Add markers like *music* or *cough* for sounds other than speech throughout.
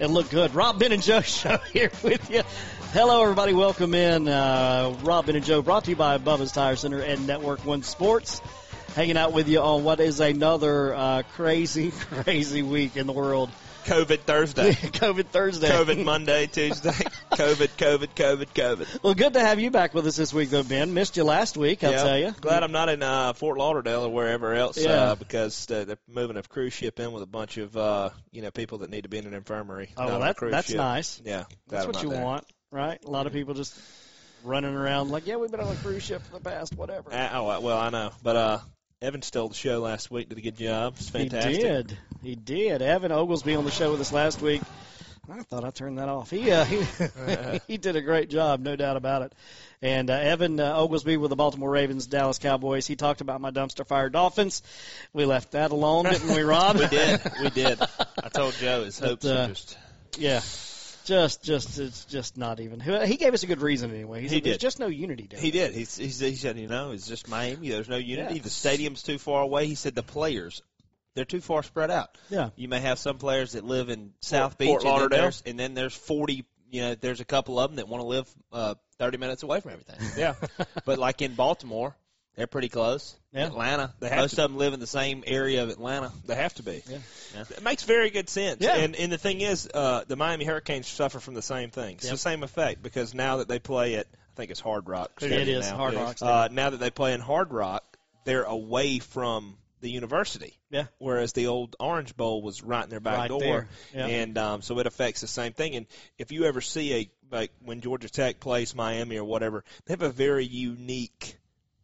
and look good. Rob Ben and Joe *laughs* show here with you. Hello, everybody. Welcome in. Uh, Rob Ben and Joe brought to you by Bubba's Tire Center and Network One Sports. Hanging out with you on what is another uh, crazy, *laughs* crazy week in the world. COVID Thursday. *laughs* COVID Thursday. COVID Monday, Tuesday. COVID, COVID, COVID, COVID. Well, good to have you back with us this week, though, Ben. Missed you last week, I'll yeah. tell you. Glad I'm not in uh, Fort Lauderdale or wherever else Yeah. uh, because uh, they're moving a cruise ship in with a bunch of uh, you know people that need to be in an infirmary. Oh, well, that, that's ship. nice. Yeah, That's what you there. want, right? A lot of people just running around like, yeah, we've been on a cruise ship for the past whatever. Uh, oh well, I know, but uh, Evan stole the show last week. Did a good job. It's fantastic. He did. He did. Evan Oglesby on the show with us last week. I thought I turned that off. He uh, he, *laughs* he did a great job, no doubt about it. And uh, Evan uh, Oglesby with the Baltimore Ravens, Dallas Cowboys. He talked about my dumpster fire Dolphins. We left that alone, didn't we, Rob? *laughs* we did. We did. I told Joe his But, hopes uh, are just. yeah. Just, just, it's just not even. He gave us a good reason anyway. He, He said, There's did. just no unity down He did. He, he, said- he said, you know, it's just Miami. There's no unity. Yeah. The stadium's too far away. He said the players, they're too far spread out. Yeah. You may have some players that live in South Beach, Fort and, then Lauderdale. there's, and then there's 40. You know, there's a couple of them that want to live uh, 30 minutes away from everything. *laughs* Yeah. *laughs* but like in Baltimore, they're pretty close. Yeah. Atlanta, They have most to- of them live in the same area of Atlanta. They have to be. Yeah. Yeah. It makes very good sense. Yeah. And and the thing is, uh, the Miami Hurricanes suffer from the same thing. It's Yep. the same effect because now that they play at, I think it's Hard Rock. It Stadium now. Hard Rock Uh, now that they play in Hard Rock, they're away from the university. Yeah. Whereas the old Orange Bowl was right in their back Right door. Yeah. and um, so it affects the same thing. And if you ever see a like when Georgia Tech plays Miami or whatever, they have a very unique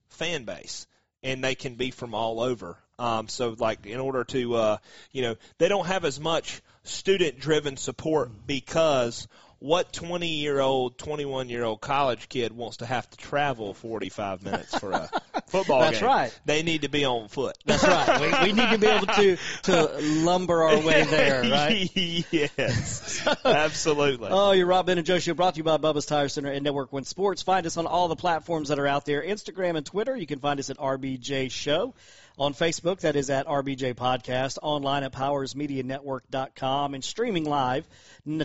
fan base, and they can be from all over. Um, so, like, in order to, uh, you know, they don't have as much student-driven support because what 20-year-old, 21-year-old college kid wants to have to travel 45 minutes for a *laughs* football That's game? right. They need to be on foot. That's right. We, we need to be able to to lumber our way there, right? *laughs* yes, *laughs* absolutely. Oh, you're Rob Ben and Joe Show brought to you by Bubba's Tire Center and Network One Sports. Find us on all the platforms that are out there Instagram and Twitter. You can find us at RBJ Show. On Facebook, that is at RBJ Podcast. Online at PowersMediaNetwork.com and streaming live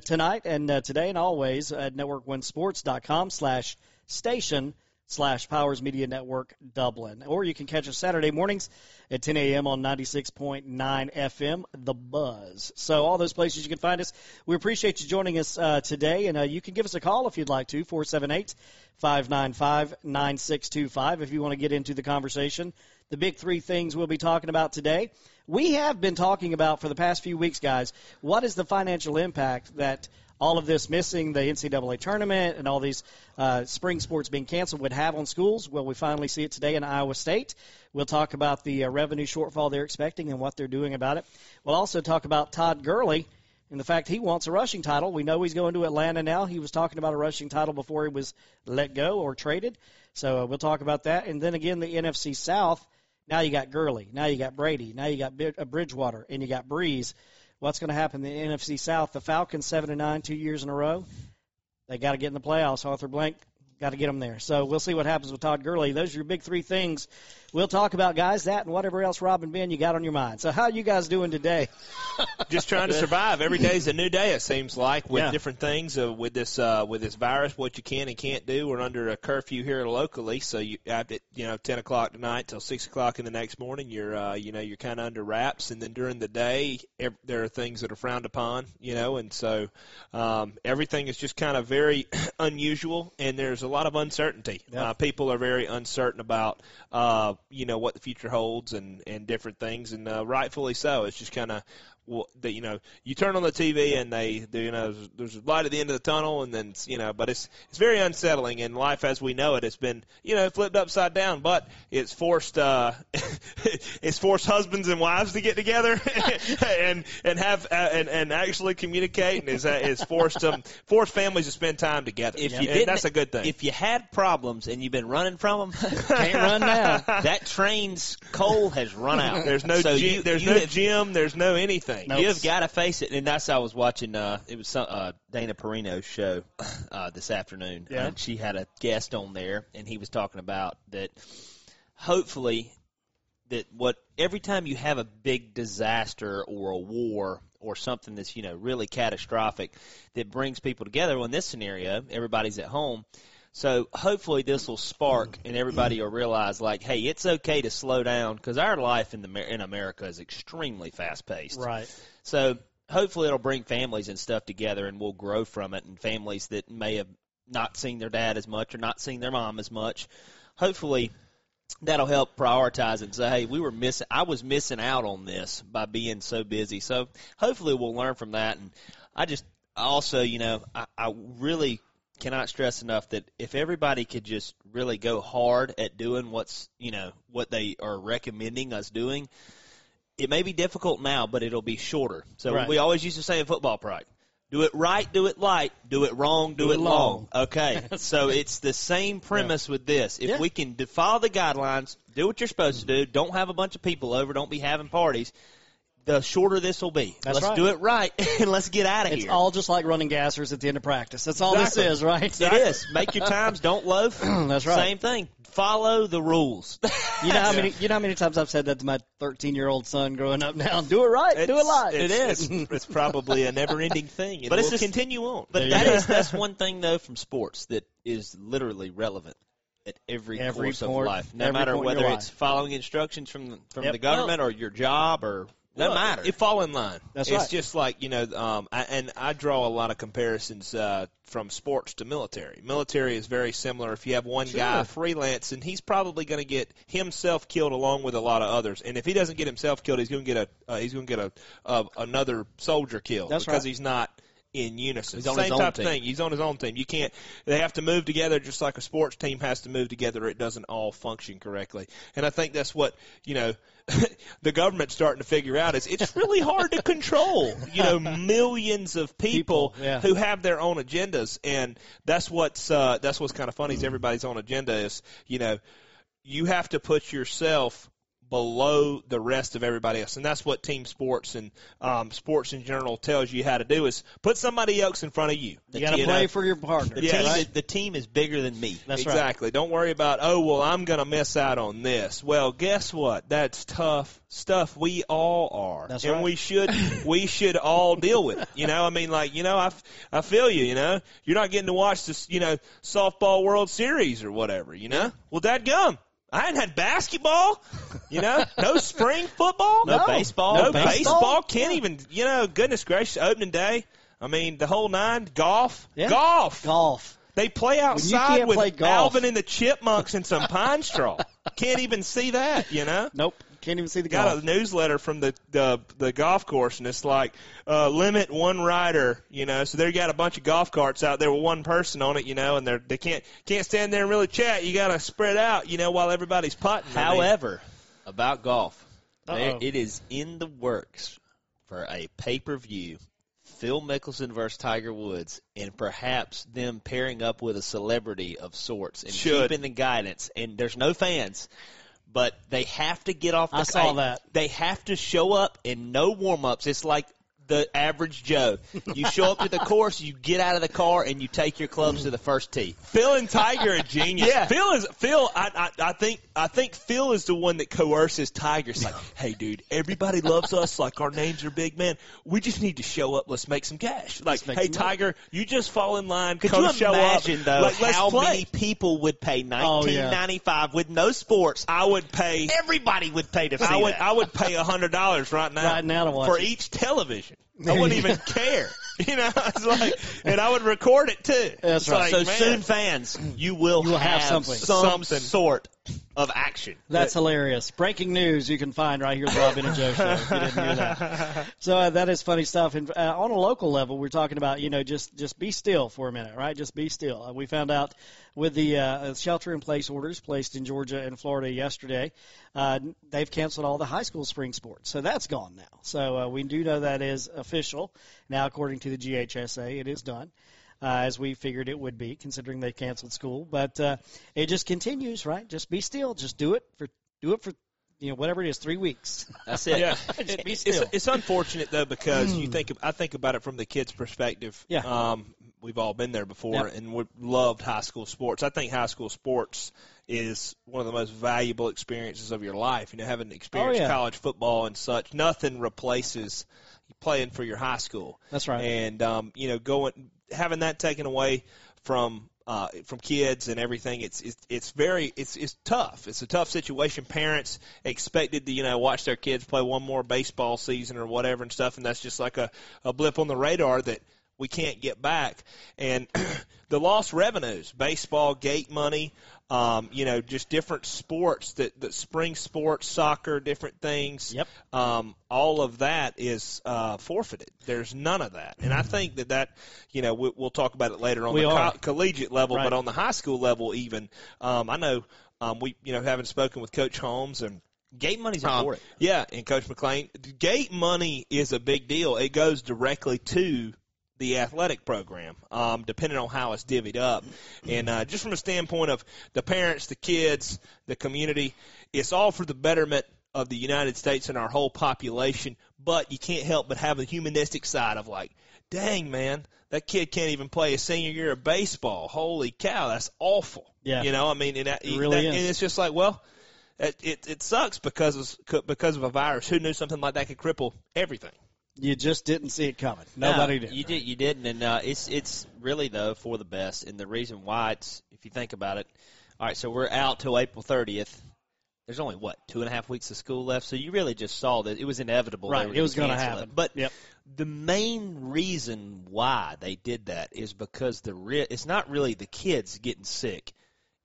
tonight and uh, today and always at NetworkOneSports.com slash station slash Powers Media Network Dublin. Or you can catch us Saturday mornings at 10 a.m. on 96.9 FM, The Buzz. So all those places you can find us. We appreciate you joining us uh, today, and uh, you can give us a call if you'd like to, 478 595 9625 if you want to get into the conversation. The big three things we'll be talking about today. We have been talking about for the past few weeks, guys, what is the financial impact that all of this missing the NCAA tournament and all these uh, spring sports being canceled would have on schools. Well, we finally see it today in Iowa State. We'll talk about the uh, revenue shortfall they're expecting and what they're doing about it. We'll also talk about Todd Gurley and the fact he wants a rushing title. We know he's going to Atlanta now. He was talking about a rushing title before he was let go or traded. So uh, we'll talk about that. And then again, the NFC South. Now you got Gurley. Now you got Brady. Now you got uh, Bridgewater, and you got Brees. What's going to happen in the NFC South? The Falcons seven and nine, two years in a row. They got to get in the playoffs. Arthur Blank got to get them there. So we'll see what happens with Todd Gurley. Those are your big three things. We'll talk about guys that and whatever else Rob and Ben you got on your mind. So how are you guys doing today? *laughs* just trying to survive. Every day is a new day. It seems like with Yeah. different things uh, with this uh, with this virus, what you can and can't do. We're under a curfew here locally, so you at you know ten o'clock tonight till six o'clock in the next morning. You're uh, you know you're kind of under wraps, and then during the day ev- there are things that are frowned upon. You know, and so um, everything is just kind of very *clears throat* unusual, and there's a lot of uncertainty. Yeah. Uh, people are very uncertain about uh, you know what the future holds and and different things, and uh, rightfully so. It's just kind of that you know you turn on the TV and they, they you know there's, there's a light at the end of the tunnel and then you know but it's it's very unsettling and life as we know it has been you know flipped upside down but it's forced uh *laughs* it's forced husbands and wives to get together *laughs* and and have uh, and and actually communicate and is is forced um forced families to spend time together If you that's a good thing If you had problems and you've been running from them, Can't run now. *laughs* that train's coal has run out. there's no so gym, you, there's you no have, gym there's no anything Nope. You've got to face it, and that's how I was watching. Uh, it was some, uh, Dana Perino's show *laughs* uh, this afternoon, Yeah. and she had a guest on there, and he was talking about that. Hopefully, that what every time you have a big disaster or a war or something that's you know really catastrophic that brings people together. Well, in this scenario, everybody's at home. So hopefully this will spark and everybody will realize like, hey, it's okay to slow down because our life in the in America is extremely fast paced. Right. So hopefully it'll bring families and stuff together and we'll grow from it and families that may have not seen their dad as much or not seen their mom as much. Hopefully that'll help prioritize and say, hey, we were missing, I was missing out on this by being so busy. So hopefully we'll learn from that. And I just also, you know, I, I really cannot stress enough that if everybody could just really go hard at doing what's, you know, what they are recommending us doing, it may be difficult now, but it'll be shorter. So Right. we always used to say in football pride, do it right, do it light, do it wrong, do, Do it long. long. Okay. *laughs* so it's the same premise with this. If Yeah. we can follow the guidelines, do what you're supposed to do, don't have a bunch of people over, don't be having parties, the shorter this will be. That's let's right. do it right *laughs* and let's get out of It's here. It's all just like running gassers at the end of practice. That's all Exactly. this is, right? it is. Make your times, don't loaf. *clears throat* That's right. Same thing. Follow the rules. *laughs* You know how many you know how many times I've said that to my 13 year old son growing up now. Do it right, do it It's- live. It's, It's, it's probably a never-ending thing, and But it's we'll just- continue on. But that is that's *laughs* one thing though from sports that is literally relevant at every, Every course point- of life, no matter whether it's life. following instructions from the, from Yep. the government or your job or no Well, matter. It fall in line. That's it's right. just like you know, um, I, and I draw a lot of comparisons uh, from sports to military. Military is very similar. If you have one guy freelance, and he's probably going to get himself killed along with a lot of others. And if he doesn't get himself killed, he's going to get a uh, he's going to get a uh, another soldier killed That's because right. he's not in unison. He's on Same his own type team. thing. He's on his own team. You can't. They have to move together just like a sports team has to move together. It doesn't all function correctly. And I think that's what you know. *laughs* the government's starting to figure out is it's really hard to control. You know, *laughs* millions of people, People, yeah. who have their own agendas, and that's what's uh, that's what's kind of funny is everybody's own agenda is you know you have to put yourself below the rest of everybody else, and that's what team sports and um, sports in general tells you how to do is put somebody else in front of you. you got to play know? for your partner. the, Yeah, team right. the team is bigger than me. That's right. exactly. Don't worry about oh well I'm going to miss out on this. Well, guess what? That's tough stuff. We all are, That's and right. we should we should all deal with it. You know, I mean, like you know, I, f- I feel you. You know, you're not getting to watch this. You know, softball World Series or whatever. You know, well, that gum. I hadn't had basketball, you know, *laughs* no spring football, No baseball, no no baseball. baseball. Can't even, you know, goodness gracious, opening day. I mean, the whole nine. Golf, Yeah. golf. Golf. They play outside with play. Alvin and the Chipmunks and some pine straw. Can't even see that, you know. Nope. Can't even see the Got golf. a newsletter from the the, the golf course, and it's like uh, limit one rider, you know. So they got a bunch of golf carts out there with one person on it, you know, and they're they can't can't stand there and really chat. You got to spread out, you know, while everybody's putting. I mean, However, about golf, there, it is in the works for a pay per view. Phil Mickelson versus Tiger Woods, and perhaps them pairing up with a celebrity of sorts and Should. keeping the guidance. And there's no fans, but they have to get off the I saw that. They have to show up and no warm ups. It's like the average Joe. You show up to the course, you get out of the car, and you take your clubs to the first tee. Phil and Tiger are genius. Yeah. Phil is Phil. I, I I think I think Phil is the one that coerces Tiger. It's like, hey, dude, everybody loves us. Like our names are big, man. We just need to show up. Let's make some cash. Like, hey, some money. Tiger, you just fall in line. Could come you show imagine up. though like, how many people would pay Oh, yeah. 1995 with no sports? I would pay. Everybody would pay to see I would that. I would pay a hundred dollars right now Right now to watch for it. each television. There I wouldn't *laughs* even care. *laughs* You know, it's like, and I would record it too. That's It's right. like, so man, soon, fans, you will, You will have something. some Something. sort of action. That's hilarious. Breaking news you can find right here at the Rob and Joe Show. If you didn't hear that. *laughs* So uh, that is funny stuff. And uh, on a local level, we're talking about you know just just be still for a minute, right? Just be still. Uh, we found out with the uh, shelter-in-place orders placed in Georgia and Florida yesterday, uh, they've canceled all the high school spring sports, so that's gone now. So uh, we do know that is official now, according to the GHSA, it is done. Uh, as we figured it would be, considering they canceled school, but uh, it just continues, right? Just be still, just do it for do it for you know whatever it is, three weeks. *laughs* That's it. Yeah, *laughs* Just be It's, still. it's unfortunate though because you think I think about it from the kids' perspective. Yeah. Um, we've all been there before, Yep. and we loved high school sports. I think high school sports is one of the most valuable experiences of your life. You know, having experienced Oh, yeah. college football and such, nothing replaces playing for your high school. That's right. And um, you know, going having that taken away from uh, from kids and everything, it's it's it's very it's it's tough. It's a tough situation. Parents expected to you know watch their kids play one more baseball season or whatever and stuff, and that's just like a a blip on the radar that we can't get back. And *clears throat* the lost revenues, baseball, gate money, um, you know, just different sports that, that spring sports, soccer, different things. Yep. Um, all of that is uh, forfeited. There's none of that, and I think that that, you know, we, we'll talk about it later on We the co- collegiate level, Right. but on the high school level, even, um, I know um, we, you know, having spoken with Coach Holmes and Gate money's um, important. yeah, and Coach McLean, gate money is a big deal. It goes directly to the athletic program, um, depending on how it's divvied up. And uh, just from a standpoint of the parents, the kids, the community, it's all for the betterment of the United States and our whole population. But you can't help but have a humanistic side of like, dang man, that kid can't even play a senior year of baseball. Holy cow, that's awful. Yeah. you know, I mean, and, that, It really that- is. and it's just like, well. It, it it sucks because of because of a virus. Who knew something like that could cripple everything? You just didn't see it coming. Nobody No, did. You did. You didn't, and uh, it's it's really though for the best. And the reason why it's, if you think about it, all right. So we're out till April thirtieth. There's only what two and a half weeks of school left. So you really just saw that it was inevitable. Right, it was gonna gonna happen. It. But Yep. the main reason why they did that is because the re- it's not really the kids getting sick.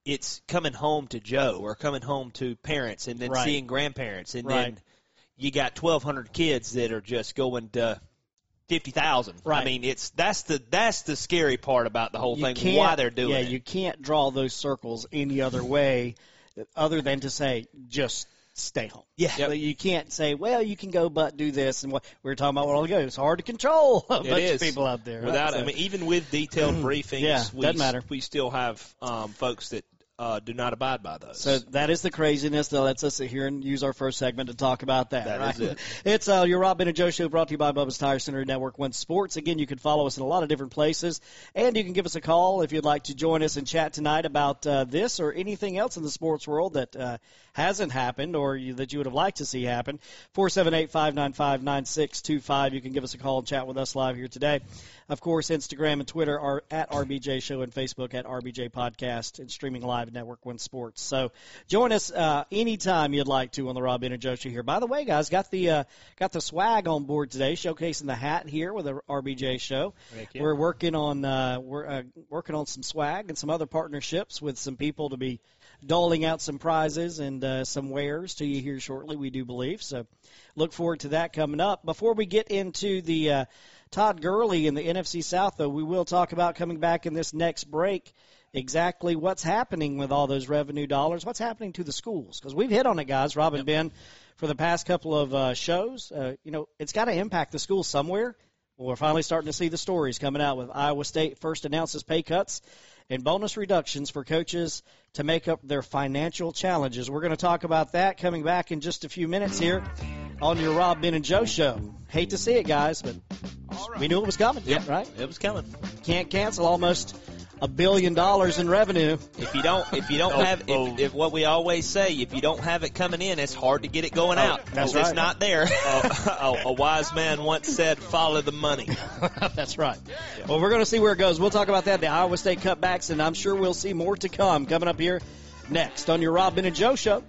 It's coming home to Joe or coming home to parents and then Right. seeing grandparents and Right. then you got 1200 kids that are just going to 50,000. Right. I mean, it's that's the that's the scary part about the whole You thing can't- why they're doing yeah, it. you can't draw those circles any other way other than to say just stay home. Yeah. Yep. But you can't say, well, you can go but do this and what we were talking about a while ago. It's hard to control a It bunch is. of people out there. right? Without, So- I mean, even with detailed *clears throat* briefings, Yeah, we, doesn't matter. we still have um, folks that uh, do not abide by those. So that is the craziness that lets us sit here and use our first segment to talk about that. That right? is it. *laughs* It's uh, your Rob Ben and Joe show brought to you by Bubba's Tire Center Network One Sports. Again, you can follow us in a lot of different places, and you can give us a call if you'd like to join us and chat tonight about uh, this or anything else in the sports world that uh, hasn't happened or you, that you would have liked to see happen. Four seven eight five nine five nine six two five. You can give us a call and chat with us live here today. Of course, Instagram and Twitter are at RBJ Show and Facebook at RBJ Podcast and streaming live at Network One Sports. So join us uh, anytime you'd like to on the Rob and Joe Show here. By the way, guys, got the uh, got the swag on board today, showcasing the hat here with the RBJ Show. We're working on uh, we're uh, working on some swag and some other partnerships with some people to be doling out some prizes and uh, some wares to you here shortly. We do believe so. Look forward to that coming up. Before we get into the uh, Todd Gurley in the NFC South, though, we will talk about coming back in this next break exactly what's happening with all those revenue dollars. What's happening to the schools? Because we've hit on it, guys. Rob and Ben, for the past couple of uh, shows. Uh, you know, it's got to impact the schools somewhere. Well, we're finally starting to see the stories coming out with Iowa State first announces pay cuts and bonus reductions for coaches to make up their financial challenges. We're going to talk about that coming back in just a few minutes here on your Rob Ben and Joe show. Hate to see it, guys, but we knew it was coming. Yeah. right? It was coming. Can't cancel almost a billion dollars in revenue. If you don't, if you don't Oh, have, oh. if, if what we always say, if you don't have it coming in, it's hard to get it going oh, out. Oh, that's 'cause It's not there. a, *laughs* oh, oh, a wise man once said, "Follow the money." *laughs* That's right. Well, we're going to see where it goes. We'll talk about that, the Iowa State cutbacks, and I'm sure we'll see more to come coming up here next on your Rob Ben and Joe show.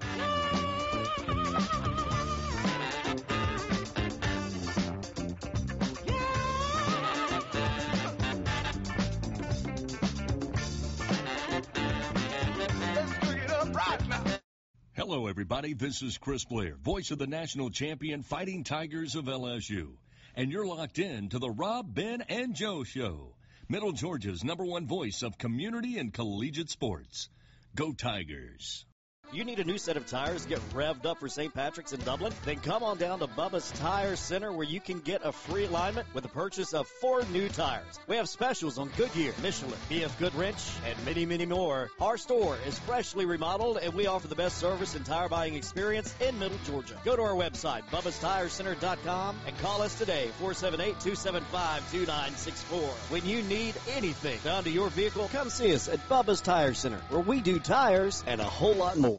Hello, everybody. This is Chris Blair, voice of the national champion Fighting Tigers of LSU. And you're locked in to the Rob, Ben, and Joe Show, Middle Georgia's number one voice of community and collegiate sports. Go Tigers. You need a new set of tires get revved up for St. Patrick's in Dublin? Then come on down to Bubba's Tire Center where you can get a free alignment with the purchase of four new tires. We have specials on Goodyear, Michelin, BF Goodrich, and many, many more. Our store is freshly remodeled and we offer the best service and tire buying experience in Middle Georgia. Go to our website, bubbastirecenter.com and call us today, 478-275-2964. When you need anything done to your vehicle, come see us at Bubba's Tire Center where we do tires and a whole lot more.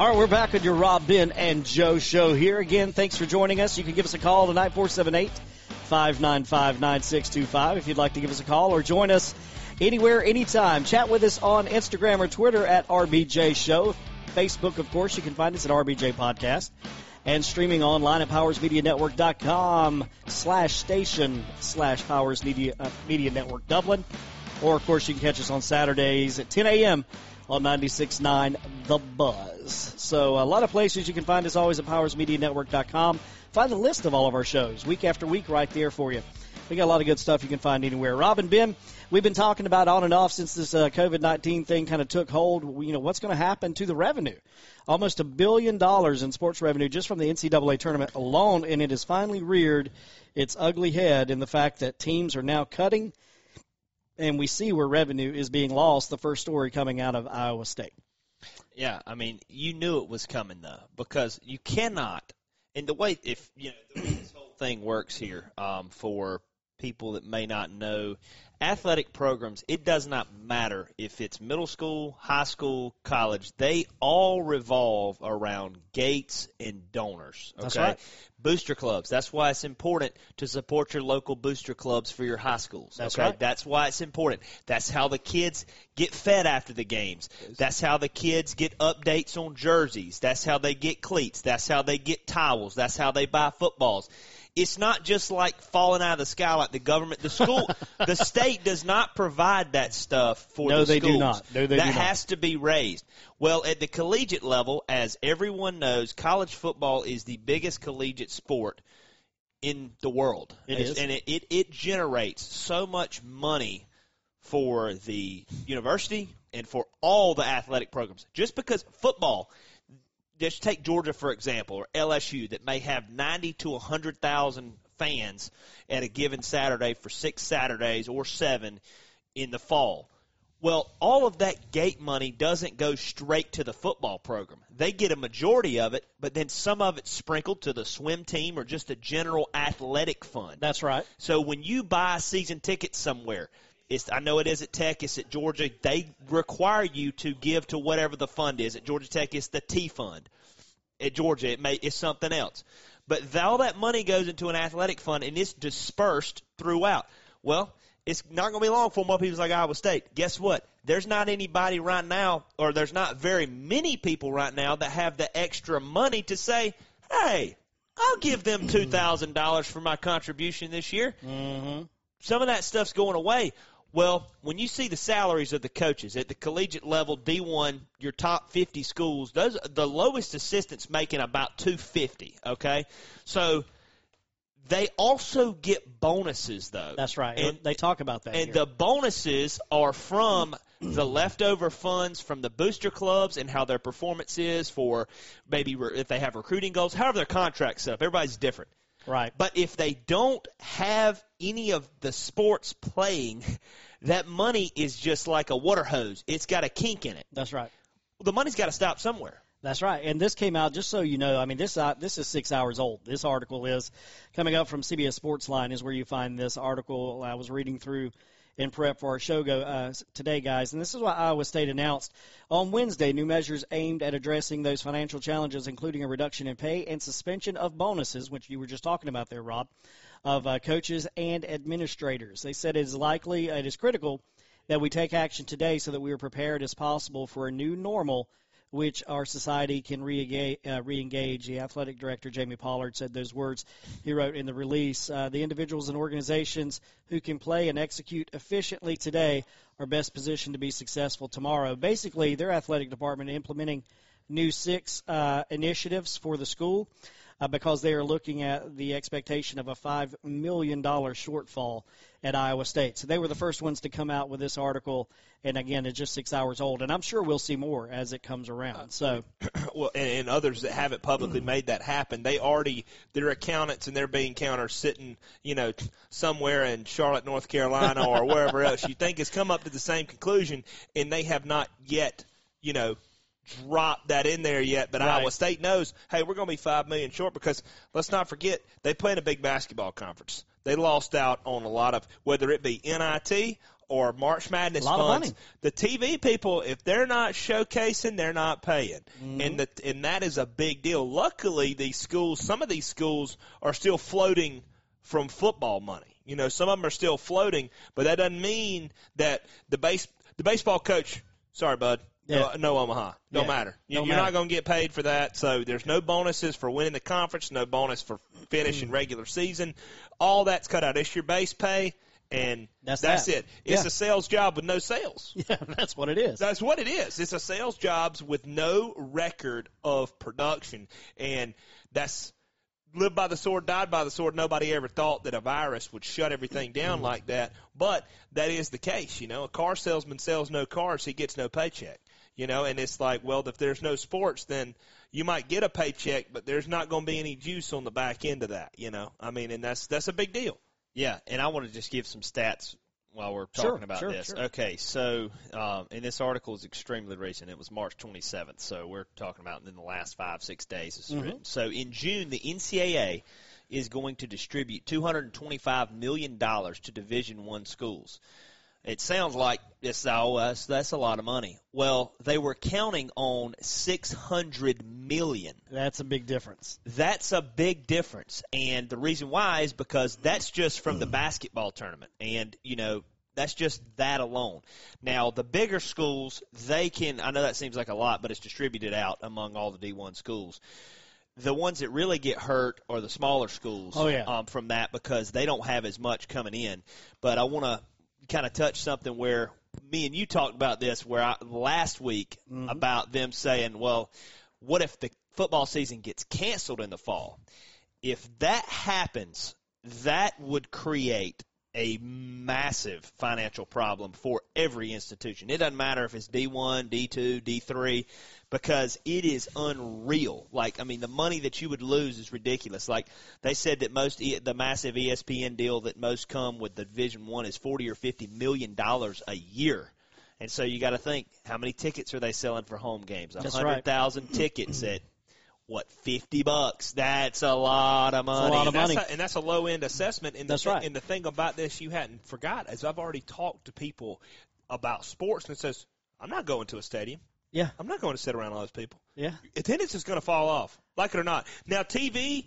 All right, we're back on your Rob, Ben, and Joe show here. Again, thanks for joining us. You can give us a call tonight, 478 595 9625 if you'd like to give us a call or join us anywhere, anytime. Chat with us on Instagram or Twitter at RBJ Show. Facebook, of course, you can find us at RBJ Podcast. And streaming online at powersmedianetwork.com slash station slash Powers Media, uh, Media Network Dublin. Or, of course, you can catch us on Saturdays at 10 a.m. on 96.9 The Buzz. So a lot of places you can find us always at powersmedianetwork.com. Find the list of all of our shows week after week right there for you. We got a lot of good stuff you can find anywhere. Robin Ben, we've been talking about on and off since this uh, COVID nineteen thing kind of took hold. You know what's going to happen to the revenue? Almost a billion dollars in sports revenue just from the NCAA tournament alone, and it has finally reared its ugly head in the fact that teams are now cutting, and we see where revenue is being lost. The first story coming out of Iowa State. Yeah, I mean, you knew it was coming though, because you cannot. And the way if you know the way this whole thing works here um, for people that may not know, athletic programs, it does not matter if it's middle school, high school, college, they all revolve around gates and donors. Okay? Right. Booster clubs. That's why it's important to support your local booster clubs for your high schools. That's okay? right. That's why it's important. That's how the kids get fed after the games. That's how the kids get updates on jerseys. That's how they get cleats. That's how they get towels. That's how they buy footballs. It's not just like falling out of the sky like the government. The school, *laughs* the state does not provide that stuff for No, the they do not. No, they that do not. That has to be raised. Well, at the collegiate level, as everyone knows, college football is the biggest collegiate sport in the world. It's- and it, it, it generates so much money for the university and for all the athletic programs. Just because football, just take Georgia for example, or LSU that may have 90 to a 100,000 fans at a given Saturday for six Saturdays or seven in the fall. Well, all of that gate money doesn't go straight to the football program. They get a majority of it, but then some of it's sprinkled to the swim team or just a general athletic fund. That's right. So when you buy season tickets somewhere, it's I know it is at Tech, it's at Georgia. They require you to give to whatever the fund is. At Georgia Tech, it's the T fund. At Georgia, it may it's something else. But all that money goes into an athletic fund and it's dispersed throughout. Well, it's not going to be long for more people like Iowa State. Guess what? There's not anybody right now, or there's not very many people right now that have the extra money to say, "Hey, I'll give them two thousand dollars for my contribution this year." Mm-hmm. some of that stuff's going away. Well, when you see the salaries of the coaches at the collegiate level, D1, your top 50 schools, those the lowest assistants making about 250, okay? So they also get bonuses though. That's right. And, they talk about that. and here. the bonuses are from the leftover funds from the booster clubs and how their performance is for maybe re- if they have recruiting goals, however their contract's set up. Everybody's different. Right. But if they don't have any of the sports playing, that money is just like a water hose. It's got a kink in it. That's right. The money's got to stop somewhere. That's right. And this came out just so you know. I mean, this uh, this is six hours old. This article is coming up from CBS Sportsline. Is where you find this article. I was reading through in prep for our show go uh, today, guys. And this is what Iowa State announced on Wednesday: new measures aimed at addressing those financial challenges, including a reduction in pay and suspension of bonuses, which you were just talking about there, Rob, of uh, coaches and administrators. They said it is likely, it is critical that we take action today so that we are prepared as possible for a new normal which our society can re-engage. Uh, re-engage. The athletic director, Jamie Pollard, said those words. He wrote in the release uh, The individuals and organizations who can play and execute efficiently today are best positioned to be successful tomorrow. Basically, their athletic department implementing new six uh, initiatives for the school uh, because they are looking at the expectation of a $5 million shortfall at Iowa State. So they were the first ones to come out with this article. And again, it's just six hours old. And I'm sure we'll see more as it comes around. So, *clears throat* well, and, and others that haven't publicly made that happen, they already their accountants and their bean counters sitting, you know, somewhere in Charlotte, North Carolina, or wherever else you think has come up to the same conclusion, and they have not yet, you know, dropped that in there yet. But Right. Iowa State knows, hey, we're going to be five million short because let's not forget they play in a big basketball conference. They lost out on a lot of whether it be NIT or March Madness A lot of funds, the TV people, if they're not showcasing, they're not paying, Mm-hmm. and the, and that is a big deal. Luckily, these schools, some of these schools are still floating from football money. You know, some of them are still floating, but that doesn't mean that the base the baseball coach. Sorry, bud. Yeah. No, no Omaha. Don't Yeah. matter. You, Don't you're matter. not going to get paid for that. So there's no bonuses for winning the conference, no bonus for finishing mm. regular season. All that's cut out. It's your base pay, and That's that's, that. it. It's Yeah. a sales job with no sales. *laughs* Yeah, that's what it is. That's what it is. It's a sales jobs with no record of production, and that's lived by the sword, died by the sword. Nobody ever thought that a virus would shut everything down mm. like that, but that is the case. You know, a car salesman sells no cars, he gets no paycheck. You know, and it's like, well, if there's no sports, then you might get a paycheck, but there's not going to be any juice on the back end of that. You know, I mean, and that's that's a big deal. Yeah, and I want to just give some stats while we're Sure, talking about sure, this. sure. Okay, so um, and this article is extremely recent. It was March 27th, so we're talking about in the last five six days. Mm-hmm. written. So in June, the NCAA is going to distribute 225 million dollars to Division One schools. It sounds like it's oh that's, that's a lot of money. Well, they were counting on 600 million. That's a big difference. That's a big difference. And the reason why is because that's just from the basketball tournament. And, you know, that's just that alone. Now, the bigger schools, they can, I know that seems like a lot, but it's distributed out among all the D1 schools. The ones that really get hurt are the smaller schools Oh, yeah. um, from that because they don't have as much coming in. But I want to kind of touch something where me and you talked about this where I, last week Mm-hmm. about them saying, well, what if the football season gets canceled in the fall? If that happens, that would create a massive financial problem for every institution. It doesn't matter if it's D1, D2, D3, because it is unreal. Like, I mean, the money that you would lose is ridiculous. Like, they said that most, the massive ESPN deal that most come with the Division One is 40 or 50 million dollars a year. And so you got to think, how many tickets are they selling for home games? A right. hundred thousand tickets at what fifty bucks? That's a lot of money. A lot of That's money. a, and that's a low end assessment. And the, That's thi- right. And the thing about this you hadn't forgot is I've already talked to people about sports and it says I'm not going to a stadium. Yeah, I'm not going to sit around all those people. yeah. Attendance is going to fall off, like it or not. Now TV,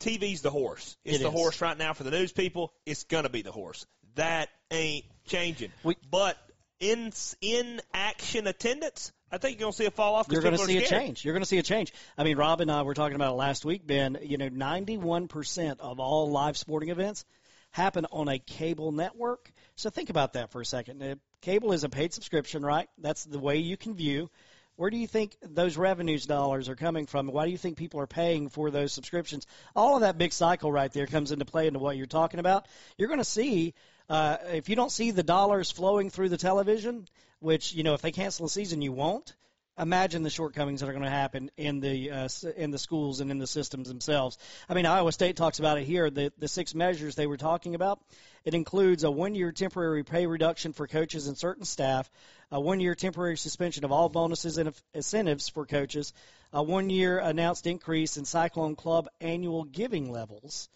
TV's the horse. It's It the is. horse right now for the news people. It's going to be the horse. That ain't changing. We- but in in action attendance, I think you're going to see a fall off. You're going to see a change. You're going to see a change. I mean, Rob and I were talking about it last week, Ben. You know, 91% of all live sporting events happen on a cable network. So think about that for a second. Cable is a paid subscription, right? That's the way you can view. Where do you think those revenues dollars are coming from? Why do you think people are paying for those subscriptions? All of that big cycle right there comes into play into what you're talking about. You're going to see uh, if you don't see the dollars flowing through the television, which you know if they cancel the season, you won't. Imagine the shortcomings that are going to happen in the uh, in the schools and in the systems themselves. I mean, Iowa State talks about it here. The the six measures they were talking about. It includes a one-year temporary pay reduction for coaches and certain staff, a one-year temporary suspension of all bonuses and incentives for coaches, a one-year announced increase in Cyclone Club annual giving levels,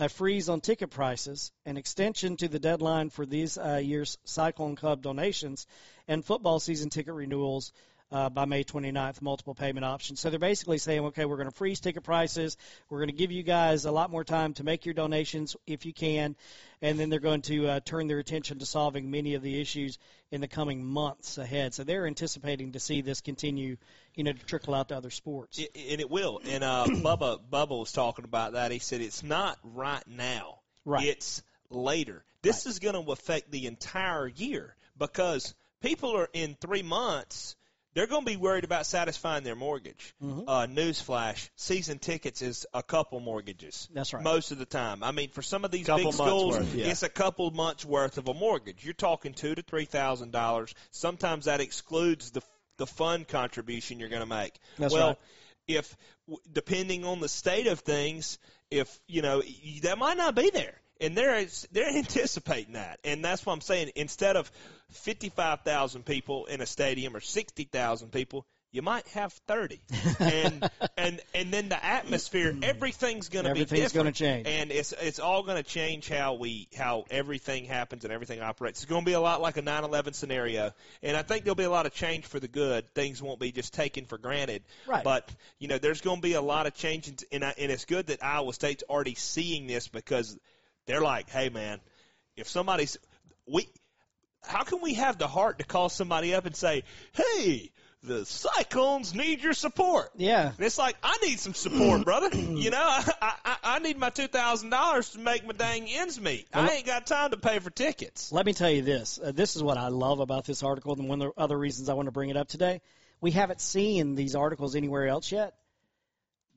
a freeze on ticket prices, an extension to the deadline for these uh, year's Cyclone Club donations, and football season ticket renewals uh, by May 29th, multiple payment options. So they're basically saying, okay, we're going to freeze ticket prices. We're going to give you guys a lot more time to make your donations if you can. And then they're going to uh, turn their attention to solving many of the issues in the coming months ahead. So they're anticipating to see this continue, you know, to trickle out to other sports. It, and it will. And uh, *clears throat* Bubba Bubba was talking about that. He said it's not right now. Right. It's later. This is going to affect the entire year because people are in three months. They're going to be worried about satisfying their mortgage. Mm-hmm. Uh, newsflash: season tickets is a couple mortgages. That's right. Most of the time. I mean, for some of these Couple big schools, worth, yeah. it's a couple months worth of a mortgage. You're talking two to three thousand dollars. Sometimes that excludes the the fund contribution you're going to make. That's well, right. if depending on the state of things, if you know that might not be there, and they're they're anticipating that, and that's what I'm saying. Instead of 55,000 people in a stadium or 60,000 people, you might have 30. *laughs* and and and then the atmosphere, hmm. everything's going to be Everything's gonna change. And it's it's all going to change how we how everything happens and everything operates. It's going to be a lot like a 9/11 scenario. And I think there'll be a lot of change for the good. Things won't be just taken for granted. Right. But, you know, there's going to be a lot of change, and I, and it's good that Iowa State's already seeing this because they're like, "Hey man, if somebody's we how can we have the heart to call somebody up and say, "Hey, the Cyclones need your support"? Yeah. And it's like I need some support, brother. You know, I, I I need my two thousand dollars to make my dang ends meet. I ain't got time to pay for tickets. Let me tell you this. Uh, this is what I love about this article, and one of the other reasons I want to bring it up today. We haven't seen these articles anywhere else yet.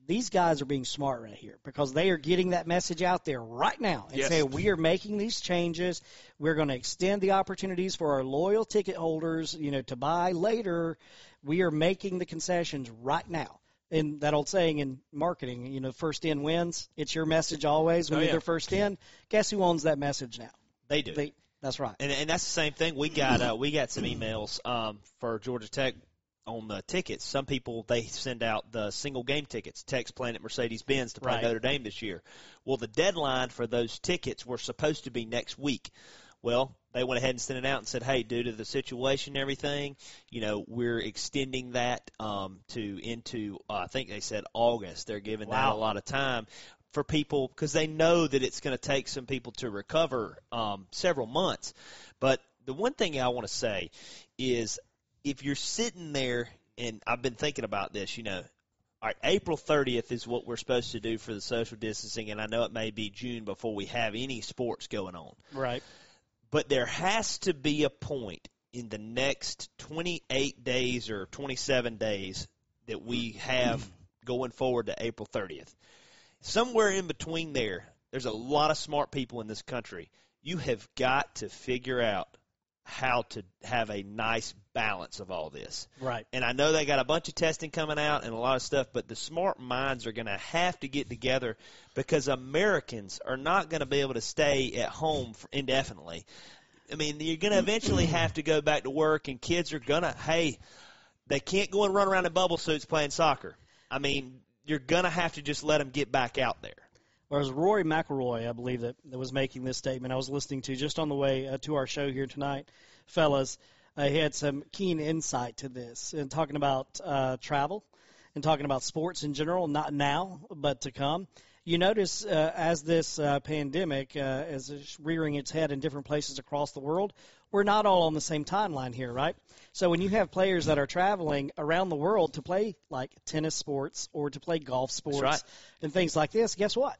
These guys are being smart right here because they are getting that message out there right now and Yes. saying we are making these changes. We're going to extend the opportunities for our loyal ticket holders, you know, to buy later. We are making the concessions right now. And that old saying in marketing, you know, first in wins. It's your message always when Oh, you're yeah. the first in. Guess who owns that message now? They do. They, that's right. And, and that's the same thing. We got uh, we got some emails um, for Georgia Tech on the tickets. Some people they send out the single game tickets. Tech's playing at Mercedes Benz to play Right. Notre Dame this year. Well, the deadline for those tickets were supposed to be next week. Well, they went ahead and sent it out and said, "Hey, due to the situation and everything, you know, we're extending that um, to into uh, I think they said August. They're giving that a lot of time." For people, because they know that it's going to take some people to recover um, several months. But the one thing I want to say is if you're sitting there, and I've been thinking about this, you know, all right, April 30th is what we're supposed to do for the social distancing, and I know it may be June before we have any sports going on. Right. But there has to be a point in the next 28 days or 27 days that we have going forward to April 30th. Somewhere in between there, there's a lot of smart people in this country. You have got to figure out how to have a nice balance of all this. Right. And I know they got a bunch of testing coming out and a lot of stuff, but the smart minds are going to have to get together because Americans are not going to be able to stay at home for indefinitely. I mean, you're going to eventually have to go back to work, and kids are going to, hey, they can't go and run around in bubble suits playing soccer. I mean, you're going to have to just let them get back out there. Whereas Rory McIlroy, I believe that, that was making this statement. I was listening to just on the way uh, to our show here tonight, fellas. Uh, he had some keen insight to this and talking about uh, travel and talking about sports in general, not now but to come. You notice uh, as this uh, pandemic uh, is rearing its head in different places across the world, we're not all on the same timeline here, right? So when you have players that are traveling around the world to play like tennis sports or to play golf sports right. and things like this, guess what?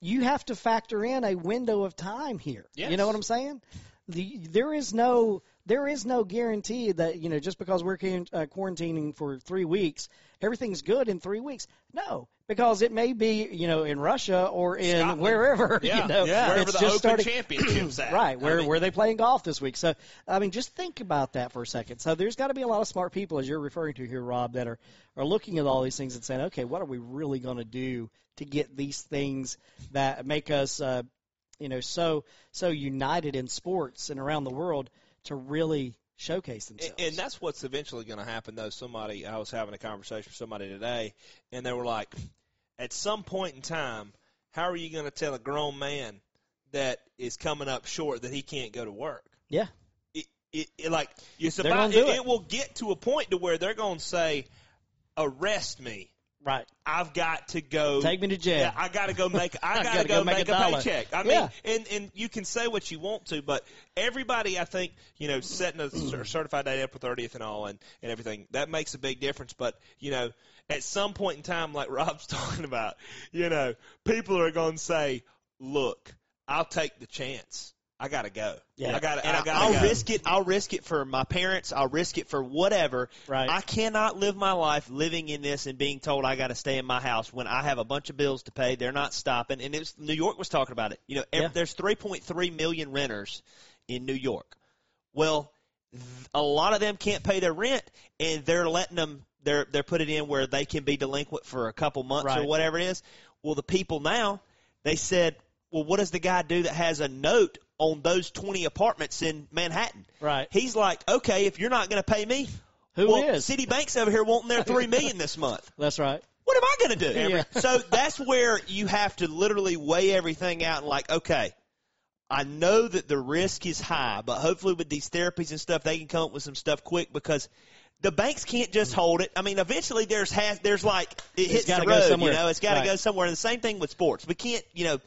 You have to factor in a window of time here. You know what I'm saying? The, there is no there is no guarantee that you know just because we're uh, quarantining for three weeks, everything's good in three weeks. No, because it may be you know in Russia or in Scotland. wherever Yeah, you know yeah. Wherever it's the just Open starting Championships at. *clears throat* right where I mean- where they playing golf this week. So I mean, just think about that for a second. So there's got to be a lot of smart people, as you're referring to here, Rob, that are are looking at all these things and saying, okay, what are we really going to do to get these things that make us, uh, you know, so so united in sports and around the world to really showcase themselves. and that's what's eventually going to happen, though. Somebody, I was having a conversation with somebody today, and they were like, at some point in time, how are you going to tell a grown man that is coming up short that he can't go to work? yeah, It, it, it like it's about it, it. it will get to a point to where they're going to say, arrest me. Right. I've got to go. Take me to jail. Yeah, I got to go make. *laughs* I got gotta go, go make make, a dollar. paycheck. I mean, Yeah. and and you can say what you want to, but everybody, I think, you know, setting a cer- *clears throat* certified date April 30th and all, and and everything that makes a big difference. But you know, at some point in time, like *laughs* Rob's talking about, you know, people are going to say, "Look, I'll take the chance. I got to go. Yeah. I got. And I I got will to go. risk it. I'll risk it for my parents. I'll risk it for whatever. Right. I cannot live my life living in this and being told I got to stay in my house when I have a bunch of bills to pay. They're not stopping. And it's New York was talking about it. You know, Yeah. there's 3.3 million renters in New York. Well, a lot of them can't pay their rent, and they're letting them. They're they're putting in where they can be delinquent for a couple months Right. or whatever it is. Well, the people now they said, well, what does the guy do that has a note on those 20 apartments in Manhattan? Right. He's like, okay, if you're not going to pay me, Who well, is? Citibank's over here wanting their three million this month. *laughs* That's right. What am I going to do? Yeah. *laughs* So that's where you have to literally weigh everything out and like, okay, I know that the risk is high, but hopefully with these therapies and stuff, they can come up with some stuff quick because the banks can't just mm. hold it. I mean, eventually there's has there's like it hits the go road. You know, it's got to Right. go somewhere. And the same thing with sports. We can't, you know.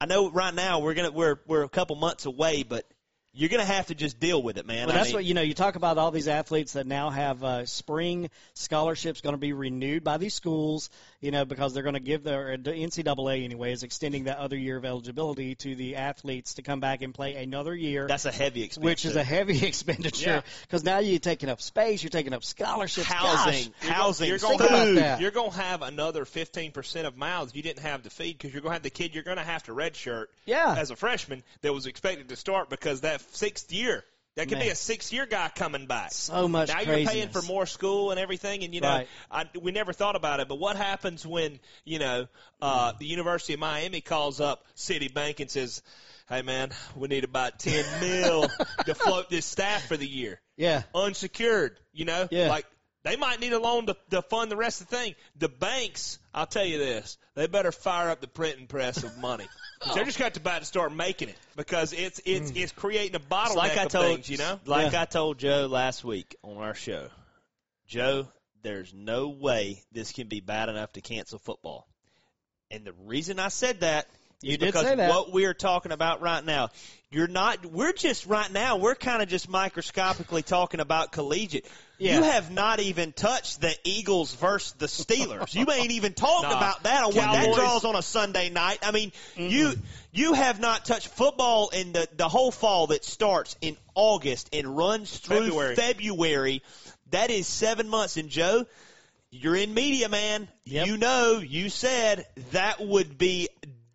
I know right now we're gonna we're we're a couple months away, but you're gonna have to just deal with it, man. Well, I that's mean, what you know. You talk about all these athletes that now have uh, spring scholarships going to be renewed by these schools, you know, because they're going to give their the NCAA anyway is extending that other year of eligibility to the athletes to come back and play another year. that's a heavy expense. which is a heavy *laughs* expenditure because now you're taking up space, you're taking up scholarships, housing, Gosh, housing, You're going about food. that. You're going to have another 15% of mouths you didn't have to feed because you're going to have the kid you're going to have to redshirt Yeah. as a freshman that was expected to start because that sixth year, that could be a six year guy coming back. So much Now you're paying for more school and everything, and you know, Right. I, we never thought about it. But what happens when you know uh, the University of Miami calls up Citibank and says, "Hey man, we need about ten mil *laughs* to float this staff for the year." yeah, unsecured. You know, Yeah. like they might need a loan to, to fund the rest of the thing. The banks, I'll tell you this, they better fire up the printing press of money. 'Cause *laughs* They're just got to about to start making it because it's it's mm. it's creating a bottleneck It's like I of told things. You know, like Yeah. I told Joe last week on our show. Joe, there's no way this can be bad enough to cancel football. And the reason I said that is You did because say that. what we're talking about right now, you're not. We're just right now. We're kind of just microscopically talking about collegiate. Yeah. You have not even touched the Eagles versus the Steelers. you ain't even talked Nah. about that on what that Cowboys- draws on a Sunday night. I mean, you you have not touched football in the the whole fall that starts in August and runs through February. February. That is seven months. And Joe, you're in media, man. Yep. You know, you said that would be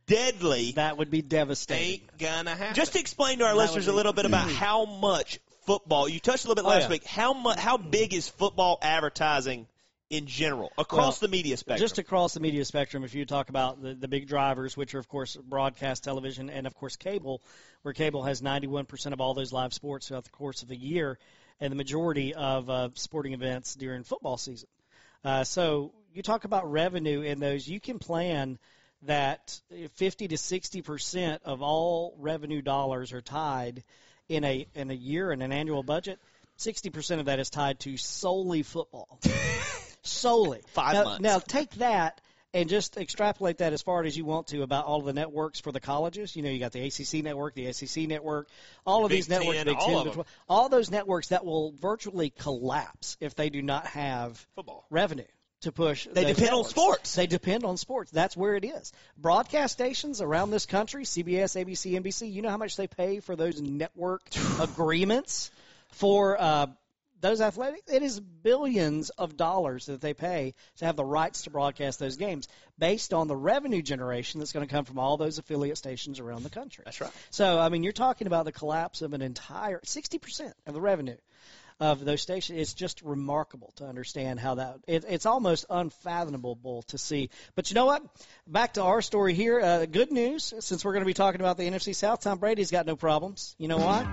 deadly. that would be devastating. ain't gonna happen. Just to explain to our That listeners would a little bit about how much football you touched a little bit Oh, last yeah. week. How much? How big is football advertising in general across Well, the media spectrum? Just across the media spectrum, if you talk about the, the big drivers, which are, of course, broadcast television and, of course, cable, where cable has 91% of all those live sports throughout the course of a year and the majority of uh, sporting events during football season. Uh, so you talk about revenue in those, you can plan that 50 to 60% of all revenue dollars are tied in a, in a year, in an annual budget. 60% of that is tied to solely football. *laughs* solely. Five now, months. Now take that and just extrapolate that as far as you want to about all of the networks for the colleges. You know, you got the ACC network, the SEC network, all of Big these networks, Ten, Big all Ten, of them. 12, all those networks that will virtually collapse if they do not have football. revenue to push. They depend on sports. They depend on sports. That's where it is. Broadcast stations around this country, CBS, ABC, NBC. You know how much they pay for those network *sighs* agreements for uh, those athletic. It is billions of dollars that they pay to have the rights to broadcast those games, based on the revenue generation that's going to come from all those affiliate stations around the country. That's right. So, I mean, you're talking about the collapse of an entire 60% of the revenue of those stations. It's just remarkable to understand how that. It, it's almost unfathomable to see. But you know what? Back to our story here. Uh, good news, since we're going to be talking about the NFC South. Tom Brady's got no problems. You know why?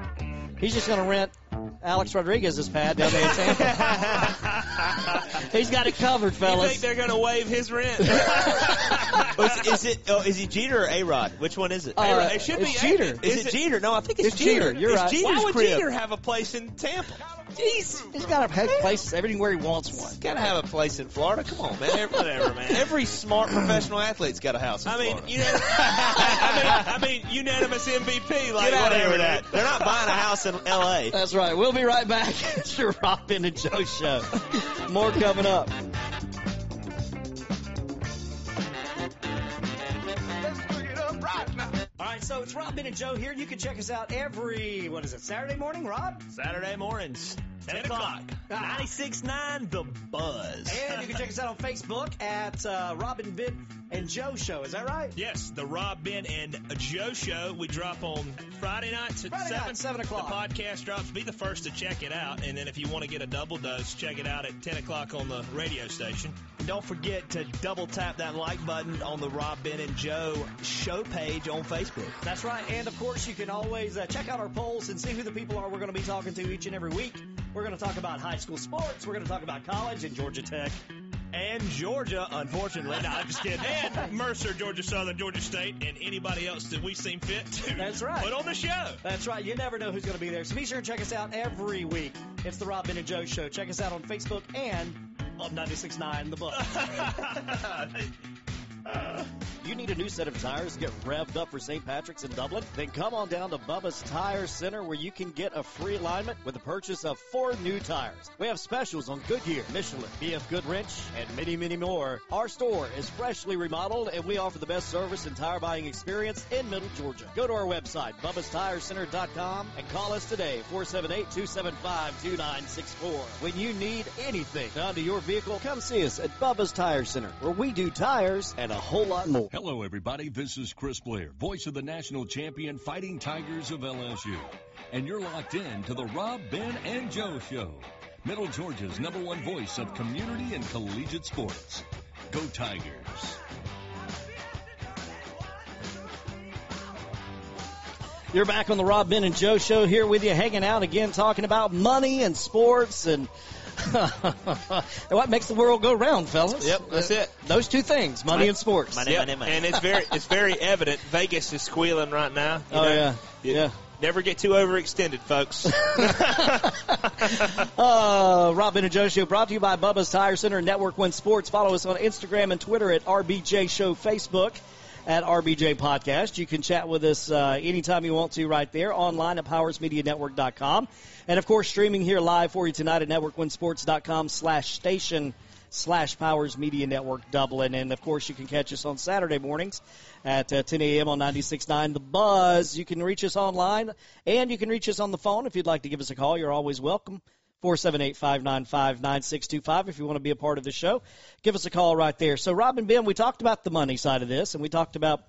He's just going to rent Alex Rodriguez's pad down there in Tampa. *laughs* He's got it covered, You fellas. think they're gonna waive his rent? *laughs* Oh, is, is it? Oh, is he Jeter or A Rod? Which one is it? Uh, A-Rod. It should it's be Jeter. is, is it it- Jeter? No, I think it's, It's Jeter. You're it's right. Jeter's Why would crib. Jeter have a place in Tampa? Jeez. He's got a place everywhere he wants one. He's Gotta have a place in Florida. Come on, man. Whatever, man. Every smart professional athlete's got a house. In I mean, you know, I mean, I mean, unanimous MVP. Like get out of here whatever that. They're not buying a house in L.A. That's right. We'll be right back. *laughs* it's your Robin and Joe show. More coming up. All right, so it's Rob Ben and Joe here. You can check us out every, what is it, Saturday morning, Rob? Saturday mornings, 10 o'clock. Ah. 96.9 The Buzz. And you can check us out on Facebook at uh, Robin, Ben, and Joe Show. Is that right? Yes, the Rob, Ben, and Joe show. We drop on Friday nights at Friday 7. night, 7 o'clock. The podcast drops. Be the first to check it out. And then if you want to get a double dose, check it out at 10 o'clock on the radio station. And don't forget to double tap that like button on the Rob, Ben, and Joe show page on Facebook. That's right. And of course, you can always uh, check out our polls and see who the people are we're going to be talking to each and every week We're going to talk about high school sports. We're going to talk about college and Georgia Tech. And Georgia, unfortunately. No, I'm just kidding. And *laughs* Mercer, Georgia Southern, Georgia State, and anybody else that we seem fit to That's right. put on the show. That's right. You never know who's going to be there. So be sure and check us out every week. It's the Rob Ben and Joe Show. Check us out on Facebook and on 96.9 The *laughs* *laughs* *sighs* You need a new set of tires to get revved up for St. Patrick's in Dublin? Then come on down to Bubba's Tire Center where you can get a free alignment with the purchase of four new tires. We have specials on Goodyear, Michelin, BF Goodrich, and many, many more. Our store is freshly remodeled and we offer the best service and tire buying experience in Middle Georgia. Go to our website, bubbastirecenter.com and call us today, 478-275-2964. When you need anything done to your vehicle, come see us at Bubba's Tire Center where we do tires and a whole lot more. Hello, everybody. This is Chris Blair, voice of the national champion Fighting Tigers of LSU. And you're locked in to the Rob, Ben, and Joe Show, Middle Georgia's number one voice of community and collegiate sports. Go Tigers. You're back on the Rob Ben and Joe show here with you, hanging out again, talking about money and sports and *laughs* what makes the world go round, fellas. Yep, that's it. Those two things, money and sports. Money, Yep. money, money. And it's very it's very evident. Vegas is squealing right now. you Oh know. yeah, You- yeah. Never get too overextended, folks. *laughs* Uh, Rob Ben and Joe show brought to you by Bubba's Tire Center and Network One Sports. Follow us on Instagram and Twitter at RBJ Show, Facebook at RBJ Podcast. You can chat with us uh, anytime you want to right there online at powersmedianetwork.com. And of course, streaming here live for you tonight at networkonesports.com slash station slash Powers Media Network Dublin. And of course, you can catch us on Saturday mornings at uh, 10 a.m. on 96.9 The Buzz. You can reach us online and you can reach us on the phone if you'd like to give us a call. You're always welcome. 478-595-9625 if you want to be a part of the show. Give us a call right there. So, Robin Ben, we talked about the money side of this, and we talked about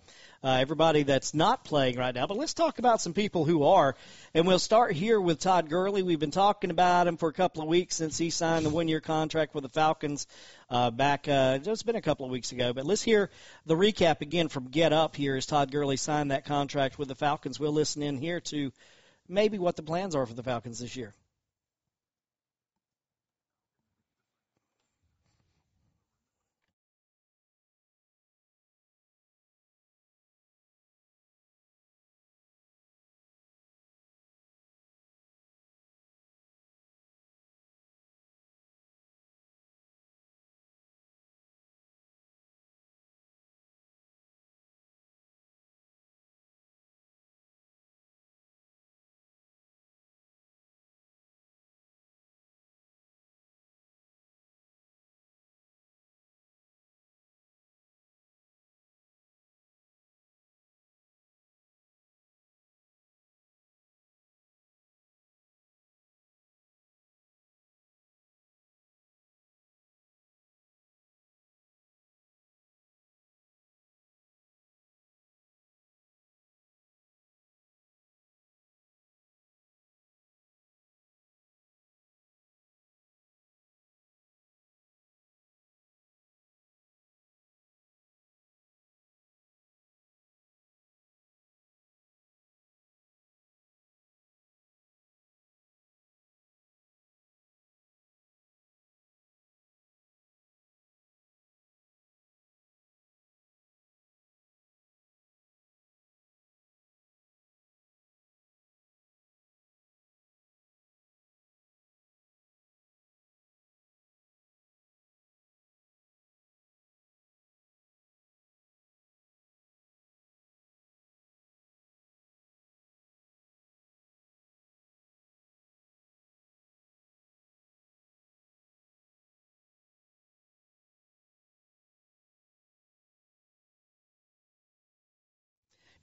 uh, everybody that's not playing right now. But let's talk about some people who are. And we'll start here with Todd Gurley. We've been talking about him for a couple of weeks since he signed the one-year contract with the Falcons uh, back. Uh, it's been a couple of weeks ago. But let's hear the recap again from Get Up here as Todd Gurley signed that contract with the Falcons. We'll listen in here to maybe what the plans are for the Falcons this year.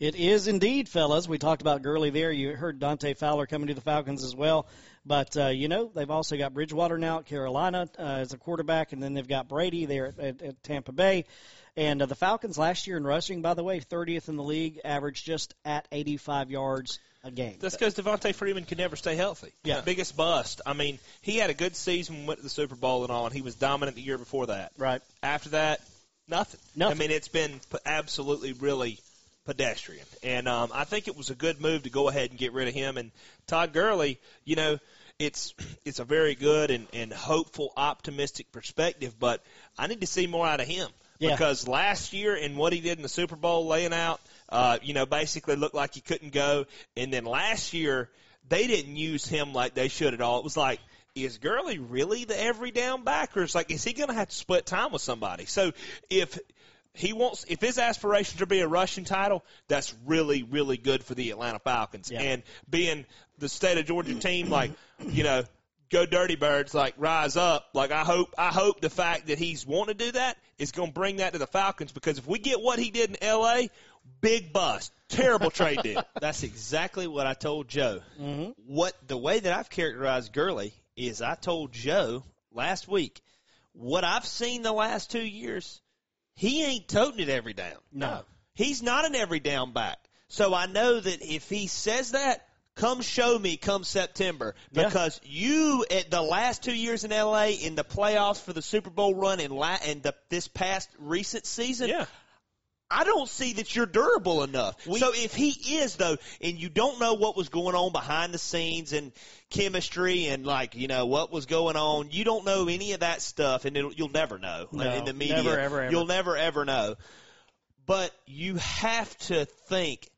It is indeed, fellas. We talked about Gurley there. You heard Dante Fowler coming to the Falcons as well. But, uh, you know, they've also got Bridgewater now at Carolina uh, as a quarterback, and then they've got Brady there at, at, at Tampa Bay. And uh, the Falcons last year in rushing, by the way, 30th in the league, averaged just at 85 yards a game. That's because Devonta Freeman can never stay healthy. Yeah. Biggest bust. I mean, he had a good season, went to the Super Bowl and all, and he was dominant the year before that. Right. After that, nothing. Nothing. I mean, it's been absolutely really pedestrian. And um, I think it was a good move to go ahead and get rid of him. And Todd Gurley, you know, it's *clears throat* it's a very good and, and hopeful, optimistic perspective. But I need to see more out of him Yeah. because last year and what he did in the Super Bowl, laying out, uh, you know, basically looked like he couldn't go. And then last year they didn't use him like they should at all. It was like. Is Gurley really the every down back, or is like is he going to have to split time with somebody? So if he wants if his aspirations are to be a rushing title, that's really really good for the Atlanta Falcons. Yeah. And being the state of Georgia team, like you know, go Dirty Birds, like rise up. Like I hope I hope the fact that he's wanting to do that is going to bring that to the Falcons because if we get what he did in L.A., big bust, terrible trade deal. *laughs* That's exactly what I told Joe. Mhm. What the way that I've characterized Gurley is I told Joe last week what I've seen the last two years. He ain't toting it every down. No. he's not an every down back. So I know that if he says that, come show me come September Yeah. because you at the last two years in LA in the playoffs for the Super Bowl run and la- and the, this past recent season, Yeah. I don't see that you're durable enough. so if he is though, and you don't know what was going on behind the scenes and chemistry and like you know what was going on, you don't know any of that stuff, and it'll, you'll never know No, in the media. never, ever, ever. You'll never ever know. But you have to think.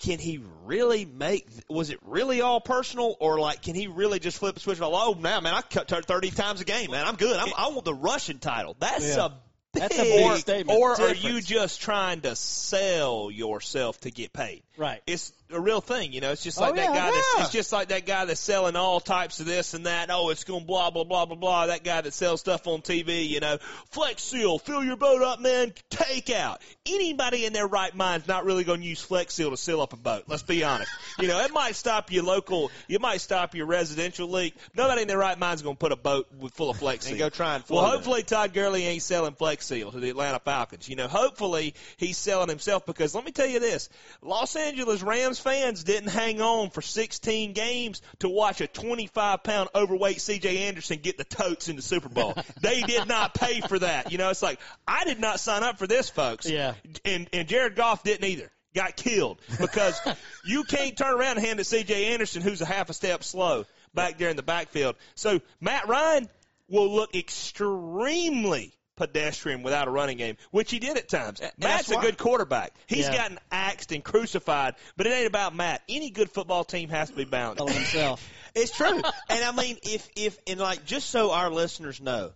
Can he really make? Was it really all personal, or like, can he really just flip a switch? Like, oh, now, man, I cut thirty times a game, man. I'm good. I'm, I want the rushing title. That's Yeah. a That's a bold statement. Or are difference. you just trying to sell yourself to get paid? Right. It's a real thing, you know. It's just Oh, like that yeah, guy. That's, it's just like that guy that's selling all types of this and that. Oh, it's going blah blah blah blah blah. That guy that sells stuff on TV, you know, Flex Seal, fill your boat up, man. Take out. Anybody in their right mind's not really going to use Flex Seal to seal up a boat. Let's be honest. *laughs* You know, it might stop your local, you might stop your residential leak. Nobody in their right mind's going to put a boat with, full of Flex *laughs* Seal And go try and Well, float it. hopefully Todd Gurley ain't selling Flex Seal to the Atlanta Falcons. You know, hopefully he's selling himself because let me tell you this: Los Angeles Rams fans didn't hang on for 16 games to watch a 25 pound overweight C.J. Anderson get the totes in the Super Bowl. *laughs* they did not pay for that. You know, it's like I did not sign up for this, folks. Yeah. And and Jared Goff didn't either. Got killed because *laughs* you can't turn around and hand it to C.J. Anderson, who's a half a step slow back there in the backfield. So Matt Ryan will look extremely pedestrian without a running game, which he did at times. Matt's a good quarterback. He's Yeah. gotten axed and crucified, but it ain't about Matt. Any good football team has to be balanced. Telling *laughs* himself. It's true. and I mean, if if and like just so our listeners know,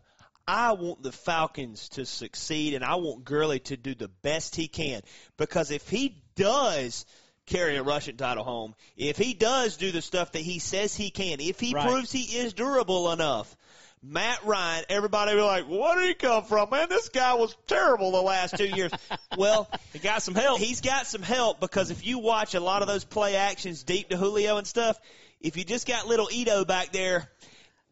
I want the Falcons to succeed, and I want Gurley to do the best he can because if he does carry a rushing title home, if he does do the stuff that he says he can, if he Right. proves he is durable enough. Matt Ryan, everybody be like, "What did he come from, man? This guy was terrible the last two years. *laughs* well, He got some help. He's got some help because if you watch a lot of those play actions deep to Julio and stuff, if you just got little Ito back there,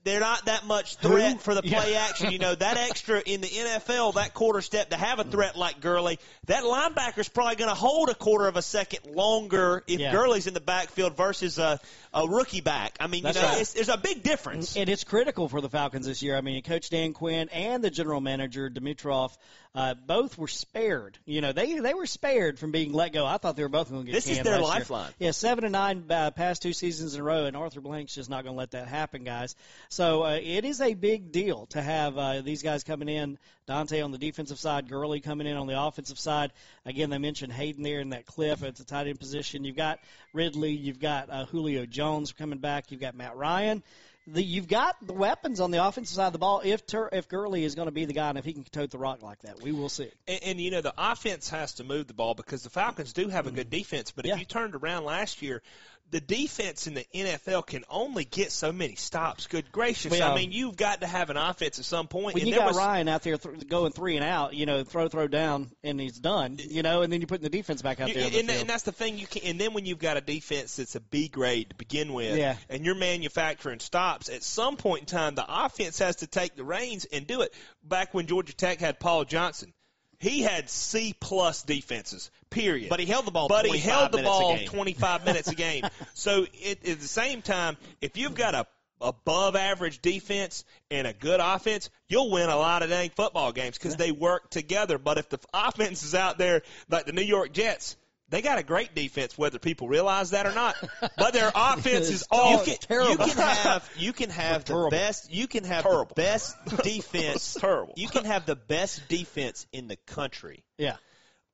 they're not that much threat for the play *laughs* action. You know, that extra in the NFL, that quarter step to have a threat like Gurley, that linebacker's probably going to hold a quarter of a second longer if Yeah. Gurley's in the backfield versus a, a rookie back. I mean, That's you know, right. it's, there's a big difference. And it's critical for the Falcons this year. I mean, Coach Dan Quinn and the general manager Dimitroff, uh, both were spared. You know, they they were spared from being let go. I thought they were both going to get. This is their last year. lifeline. Yeah, seven and nine uh, past two seasons in a row, and Arthur Blank's just not going to let that happen, guys. So uh, it is a big deal to have uh, these guys coming in. Dante on the defensive side, Gurley coming in on the offensive side. Again, they mentioned Hayden there in that cliff at the tight end position. You've got Ridley, you've got uh, Julio Jones coming back, you've got Matt Ryan. The, you've got the weapons on the offensive side of the ball. If Tur- if Gurley is going to be the guy, and if he can tote the rock like that, we will see. And, and you know the offense has to move the ball because the Falcons do have a good defense. But Yeah. if you turned around last year, the defense in the NFL can only get so many stops. Good gracious! Well, I mean, you've got to have an offense at some point. When and you there got was, Ryan out there th- going three and out, you know, throw, throw down, and he's done. You know, and then you put the defense back out You- there. and, the and that's the thing you can. And then when you've got a defense that's a B grade to begin with, Yeah. and you're manufacturing stops, at some point in time, the offense has to take the reins and do it. Back when Georgia Tech had Paul Johnson, he had C plus defenses. Period. But he held the ball But he held the ball 25 *laughs* minutes a game. So it, at the same time, if you've got a above average defense and a good offense, you'll win a lot of dang football games because they work together. But if the *laughs* offense is out there like the New York Jets, they got a great defense, whether people realize that or not. But their *laughs* offense is all you can, you terrible. can have *laughs* you can have the Terrible. best you can have Terrible. the best *laughs* defense terrible. you can have the best defense in the country Yeah.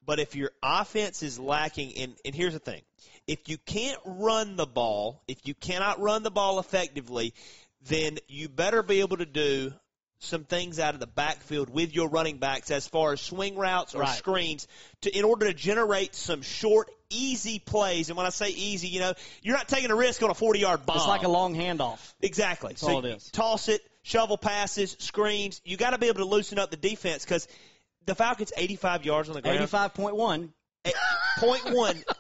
but if your offense is lacking and, and here's the thing if you can't run the ball if you cannot run the ball effectively then you better be able to do some things out of the backfield with your running backs as far as swing routes or Right. screens to in order to generate some short easy plays and when I say easy you know you're not taking a risk on a 40 yard bomb It's like a long handoff. Exactly. so all it is. toss it, shovel passes, screens. You got to be able to loosen up the defense because the Falcons 85 yards on the ground. Eighty-five point one. Eh. *laughs*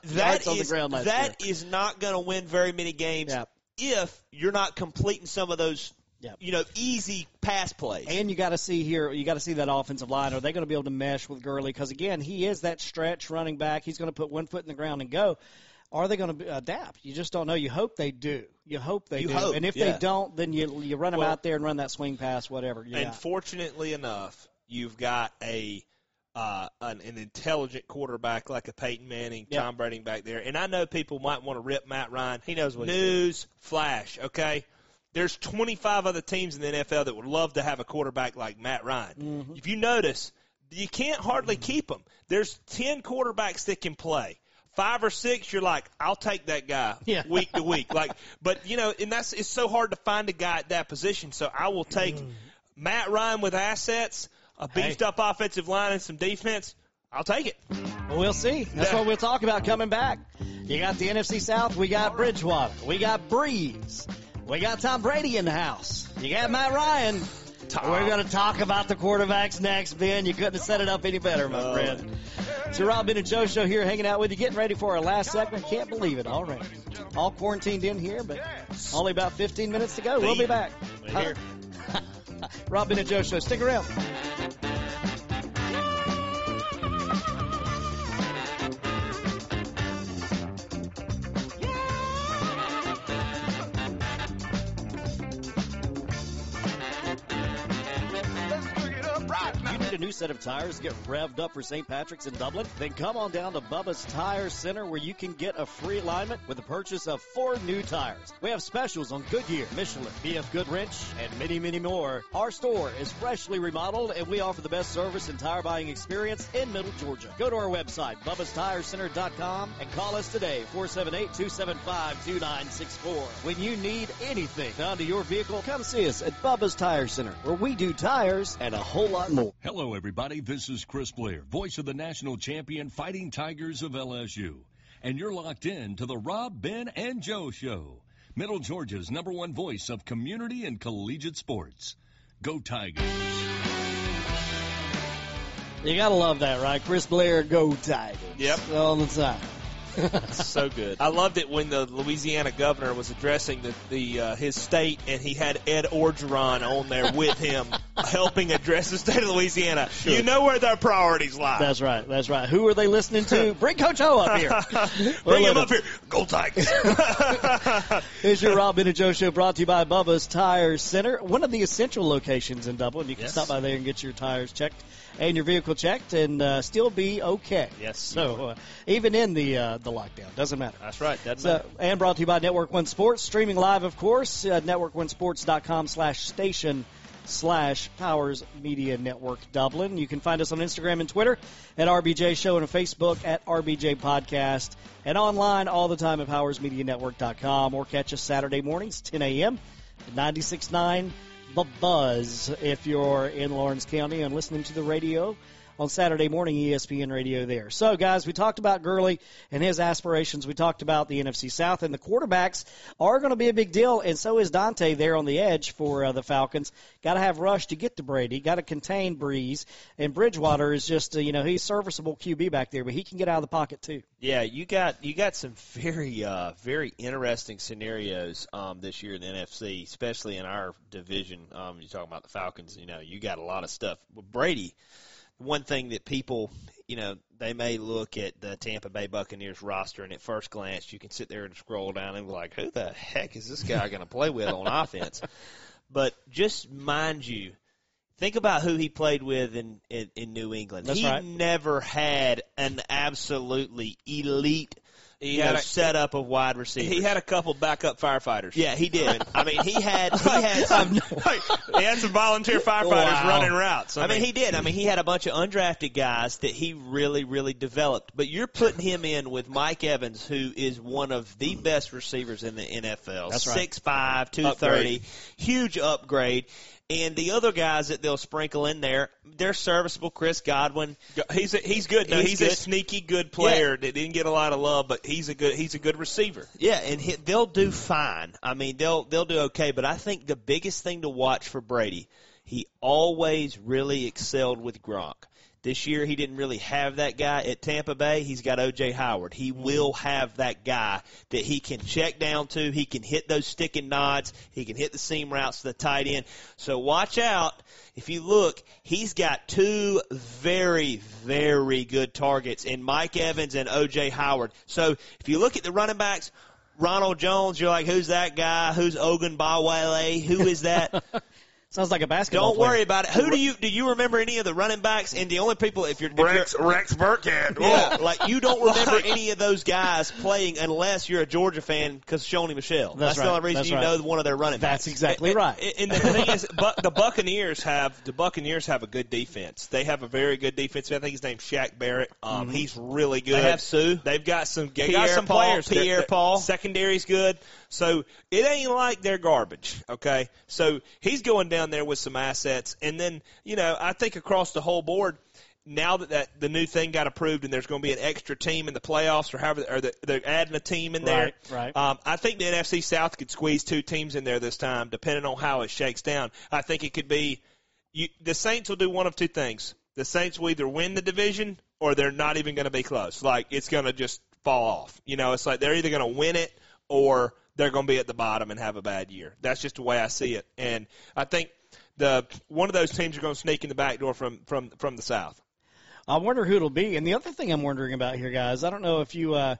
That Yards on the is that is not going to win very many games Yeah. if you're not completing some of those, Yeah. you know, easy pass plays. And you got to see here, you got to see that offensive line. Are they going to be able to mesh with Gurley? Because again, he is that stretch running back. He's going to put one foot in the ground and go. Are they going to adapt? You just don't know. You hope they do. You hope they You do. hope, and if yeah. they don't, then you you run them Well- out there and run that swing pass, whatever. Yeah. And fortunately enough, you've got a uh, an, an intelligent quarterback like a Peyton Manning, Yep. Tom Brady back there. And I know people might want to rip Matt Ryan. He knows what he's News flash, okay? There's 25 other teams in the NFL that would love to have a quarterback like Matt Ryan. Mm-hmm. If you notice, you can't hardly keep him. There's 10 quarterbacks that can play. Five or six, you're like, I'll take that guy *laughs* Yeah. week to week. Like, but you know, and that's it's so hard to find a guy at that position. So I will take Matt Ryan with assets, a beefed up offensive line, and some defense. I'll take it. Well, we'll see. That's Yeah. what we'll talk about coming back. You got the NFC South. We got Bridgewater. We got Brees. We got Tom Brady in the house. You got Matt Ryan. We're going to talk about the quarterbacks next, Ben. You couldn't have set it up any better, my friend. It's your Rob Ben and Joe show here, hanging out with you, getting ready for our last segment. Can't believe it already. All quarantined in here, but only about 15 minutes to go. We'll be back. We're here. *laughs* Rob Ben and Joe show. Stick around. Need a new set of tires get revved up for St. Patrick's in Dublin? Then come on down to Bubba's Tire Center where you can get a free alignment with the purchase of four new tires. We have specials on Goodyear, Michelin, BF Goodrich, and many, many more. Our store is freshly remodeled and we offer the best service and tire buying experience in Middle Georgia. Go to our website, bubbastirecenter.com and call us today, 478-275-2964. When you need anything done to your vehicle, come see us at Bubba's Tire Center where we do tires and a whole lot more. Hello, everybody. This is Chris Blair, voice of the national champion Fighting Tigers of LSU. And you're locked in to the Rob, Ben, and Joe Show, Middle Georgia's number one voice of community and collegiate sports. Go Tigers. You gotta love that, right? Chris Blair, go Tigers. Yep. All the time. *laughs* so good. I loved it when the Louisiana governor was addressing the, the uh, his state, and he had Ed Orgeron on there with him, *laughs* helping address the state of Louisiana. You know where their priorities lie. That's right. That's right. Who are they listening to? *laughs* Bring Coach O up here. Bring him up here. Go Tigers. Here's your Rob and Joe show brought to you by Bubba's Tire Center, one of the essential locations in Dublin. You can Yes. stop by there and get your tires checked and your vehicle checked and uh, still be okay. Yes. So uh, even in the uh, the lockdown, doesn't matter. That's right. Doesn't So, matter. and brought to you by Network One Sports, streaming live, of course, uh, networkonesports.com slash station slash Powers Media Network Dublin. You can find us on Instagram and Twitter at RBJ Show and on Facebook at RBJ Podcast and online all the time at PowersMediaNetwork.com or catch us Saturday mornings, 10 a.m. at 96.9 The Buzz if you're in Laurens County and listening to the radio on Saturday morning, ESPN radio there. So, guys, we talked about Gurley and his aspirations. We talked about the NFC South, and the quarterbacks are going to be a big deal, and so is Dante there on the edge for uh, the Falcons. Got to have Rush to get to Brady, got to contain Brees, and Bridgewater is just, uh, you know, he's serviceable QB back there, but he can get out of the pocket too. Yeah, you got you got some very uh, very interesting scenarios um, this year in the NFC, especially in our division. Um, you're talking about the Falcons. You know, you got a lot of stuff. With Brady, one thing that people, you know, they may look at the Tampa Bay Buccaneers roster, and at first glance, you can sit there and scroll down and be like, "Who the heck is this guy going to play with on offense?" But just mind you, Think about who he played with in, in, in New England. That's he right. never had an absolutely elite He had know, a- setup of wide receivers. He had a couple backup firefighters. yeah, he did. I mean, he had he *laughs* had some, he had some volunteer firefighters Wow. running routes. I mean, he did. I mean, he had a bunch of undrafted guys that he really, really developed. But you're putting him in with Mike Evans, who is one of the best receivers in the NFL. That's right. Six five, two thirty, huge upgrade. And the other guys that they'll sprinkle in there, they're serviceable. Chris Godwin, he's a, he's good. No, He's he's, a sneaky good player that didn't get a lot of love, but he's a good he's a good receiver. Yeah, and he, they'll do fine. I mean, they'll they'll do okay. But I think the biggest thing to watch for Brady, he always really excelled with Gronk. This year, he didn't really have that guy at Tampa Bay. He's got O.J. Howard. He will have that guy that he can check down to. He can hit those stick and nods. He can hit the seam routes to the tight end. So watch out. If you look, he's got two very, very good targets in Mike Evans and O.J. Howard. So if you look at the running backs, Ronald Jones, you're like, who's that guy? Who's Ogun Bawale? Who is that? *laughs* Sounds like a basketball. Don't player. worry about it. Who do you do you remember any of the running backs? And the only people if you're, if you're Rex Rex Burkhead. yeah, like you don't remember *laughs* any of those guys playing unless you're a Georgia fan because Sony Michel. That's the right. only reason That's you right. know one of their running backs. That's exactly right. And the thing is, *laughs* but the Buccaneers have the Buccaneers have a good defense. They have a very good defense. I think his name's Shaq Barrett. Um, He's really good. They have Suh. They've got some. They got some Paul- players. They're- Pierre they're- Paul. Secondary's good. So it ain't like they're garbage. Okay. So he's going down there with some assets, and then you know I think across the whole board. Now that, that the new thing got approved and there's going to be an extra team in the playoffs or however or the, they're adding a team in there, Right, right. um, I think the NFC South could squeeze two teams in there this time, depending on how it shakes down. I think it could be you, the Saints will do one of two things. The Saints will either win the division or they're not even going to be close. Like it's going to just fall off. You know, it's like they're either going to win it or they're going to be at the bottom and have a bad year. That's just the way I see it. And I think the one of those teams are going to sneak in the back door from from from the South. I wonder who it'll be. And the other thing I'm wondering about here, guys, I don't know if you uh,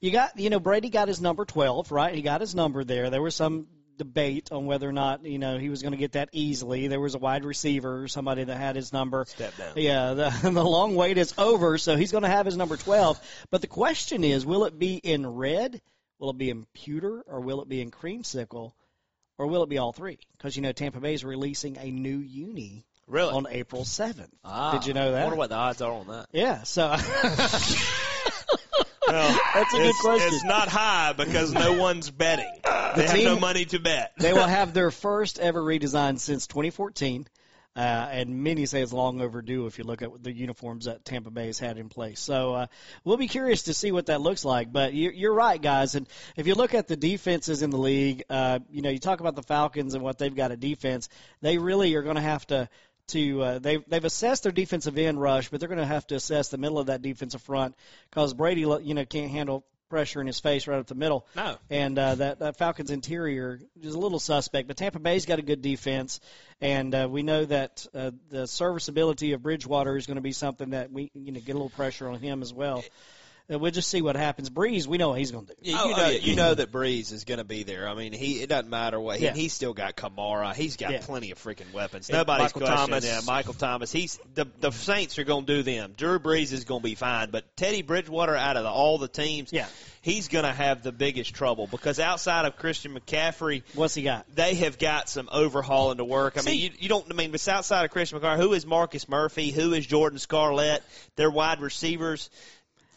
you got you know Brady got his number 12, right? He got his number there. There was some debate on whether or not you know he was going to get that easily. There was a wide receiver, somebody that had his number. Step down. Yeah, the *laughs* the long wait is over, so he's going to have his number 12. But the question is, will it be in red? Will it be in pewter, or will it be in creamsicle, or will it be all three? Because you know Tampa Bay is releasing a new uni Really? on April 7th. Ah, Did you know that? I that? wonder what the odds are on that. Yeah, so *laughs* Well, That's a good question. It's not high because no one's betting. They have team- no money to bet. they will *laughs* have their first ever redesign since 2014. Uh, and many say it's long overdue if you look at the uniforms that Tampa Bay has had in place. So uh, we'll be curious to see what that looks like. But you're, you're right, guys. And if you look at the defenses in the league, uh, you know, you talk about the Falcons and what they've got a defense. They really are going to have to to uh, they've they've assessed their defensive end rush, but they're going to have to assess the middle of that defensive front because Brady, you know, can't handle pressure in his face right up the middle. No. And uh, that, that Falcons interior is a little suspect, but Tampa Bay's got a good defense, and uh, we know that uh, the serviceability of Bridgewater is going to be something that we you know get a little pressure on him as well. Uh, we'll just see what happens. Brees, we know what he's going to do. Yeah, Oh, you oh, know, yeah. you know that Brees is going to be there. I mean, he it doesn't matter what. He, Yeah. He's still got Kamara. He's got Yeah. plenty of freaking weapons. And Nobody's Michael questioning Thomas. Yeah, Michael Thomas. He's the the Saints are going to do them. Drew Brees is going to be fine, but Teddy Bridgewater out of the, all the teams, Yeah. he's going to have the biggest trouble because outside of Christian McCaffrey, What's he got? they have got some overhauling to work. I mean, you, you don't. I mean, but outside of Christian McCaffrey, who is Marcus Murphy? Who is Jordan Scarlett? Their wide receivers.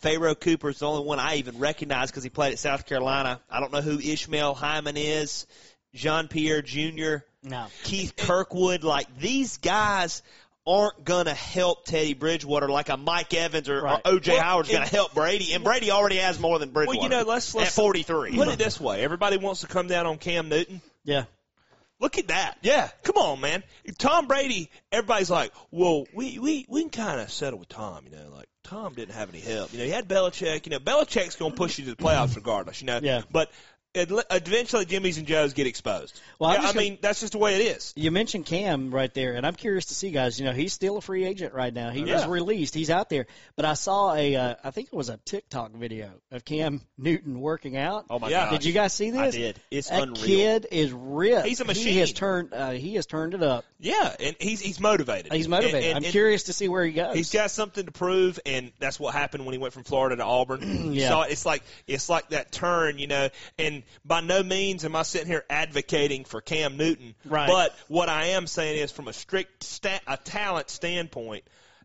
Pharoh Cooper is the only one I even recognize because he played at South Carolina. I don't know who Ishmael Hyman is. Jean Pierre Jr. No. Keith Kirkwood. Like these guys aren't gonna help Teddy Bridgewater like a Mike Evans or, Right. or OJ Well, Howard's gonna help Brady, and Brady already has more than Bridgewater. Well, you know, let's, let's at 43. Put it this way: everybody wants to come down on Cam Newton. Yeah. Look at that. Yeah. Come on, man. Tom Brady, everybody's like, well, we, we, we can kind of settle with Tom, you know, like Tom didn't have any help. You know, he had Belichick, you know, Belichick's going to push you to the playoffs regardless, you know. Yeah. But eventually Jimmy's and Joe's get exposed. Well, I'm yeah, I just gonna- mean, that's just the way it is. You mentioned Cam right there, and I'm curious to see, guys. You know, he's still a free agent right now. He was released. He's out there. But I saw a, uh, I think it was a TikTok video of Cam Newton working out. Oh my Yeah. gosh. Did you guys see this? I did. It's that unreal. kid is ripped. He's a machine. He has turned. Uh, he has turned it up. Yeah, and he's he's motivated. He's motivated. And- and- I'm and curious to see where he goes. He's got something to prove, and that's what happened when he went from Florida to Auburn. *clears throat* Yeah. saw it. It's like it's like that turn, you know. And by no means am I sitting here advocating for Cam Newton, Right. But what I am saying is, from a strict stat, a talent standpoint,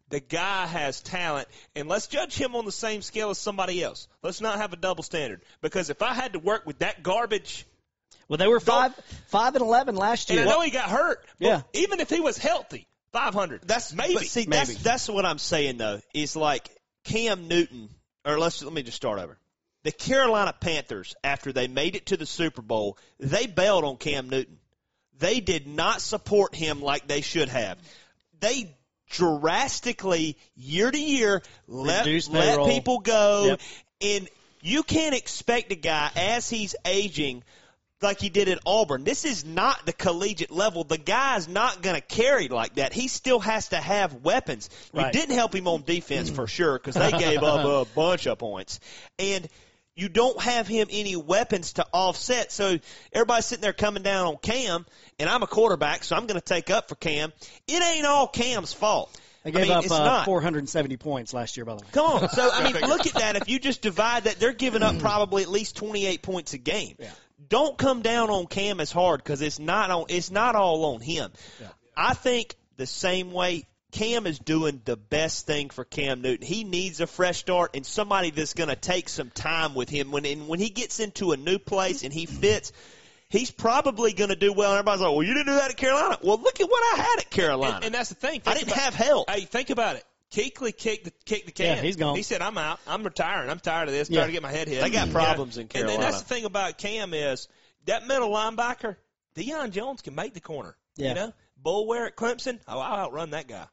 the guy has talent, and let's judge him on the same scale as somebody else. Let's not have a double standard, because if I had to work with that garbage, well, they were five, five and eleven last and year. I know he got hurt, but Yeah. even if he was healthy, five hundred. That's maybe. But see, Maybe. that's that's what I'm saying though. Is like Cam Newton, or let's let me just start over. The Carolina Panthers, after they made it to the Super Bowl, they bailed on Cam Newton. They did not support him like they should have. They drastically, year to year, let, Reduced let payroll. people go. Yep. And you can't expect a guy, as he's aging, like he did at Auburn. This is not the collegiate level. The guy's not going to carry like that. He still has to have weapons. You Right. didn't help him on defense for sure because they gave up a *laughs* bunch of points. And you don't have him any weapons to offset. So everybody's sitting there coming down on Cam, and I'm a quarterback, so I'm going to take up for Cam. It ain't all Cam's fault. They gave I mean, up it's uh, not. 470 points last year, by the way. Come on. So I mean, *laughs* look at that. If you just divide that, they're giving up probably at least 28 points a game. Yeah. Don't come down on Cam as hard because it's not on. It's not all on him. I think the same way. Cam is doing the best thing for Cam Newton. He needs a fresh start and somebody that's going to take some time with him. When and when he gets into a new place and he fits, he's probably going to do well. And everybody's like, "Well, you didn't do that at Carolina." Well, look at what I had at Carolina. And, and that's the thing. I didn't about- have help. Hey, think about it. Kuechly kicked the kicked the can. Yeah, he's gone. He said, "I'm out. I'm retiring. I'm tired of this. Yeah. Tired to get my head hit." They got You problems in And Carolina. then that's the thing about Cam is that middle linebacker, Deion Jones can make the corner. Yeah. You know, Boulware at Clemson. Oh, I'll outrun that guy.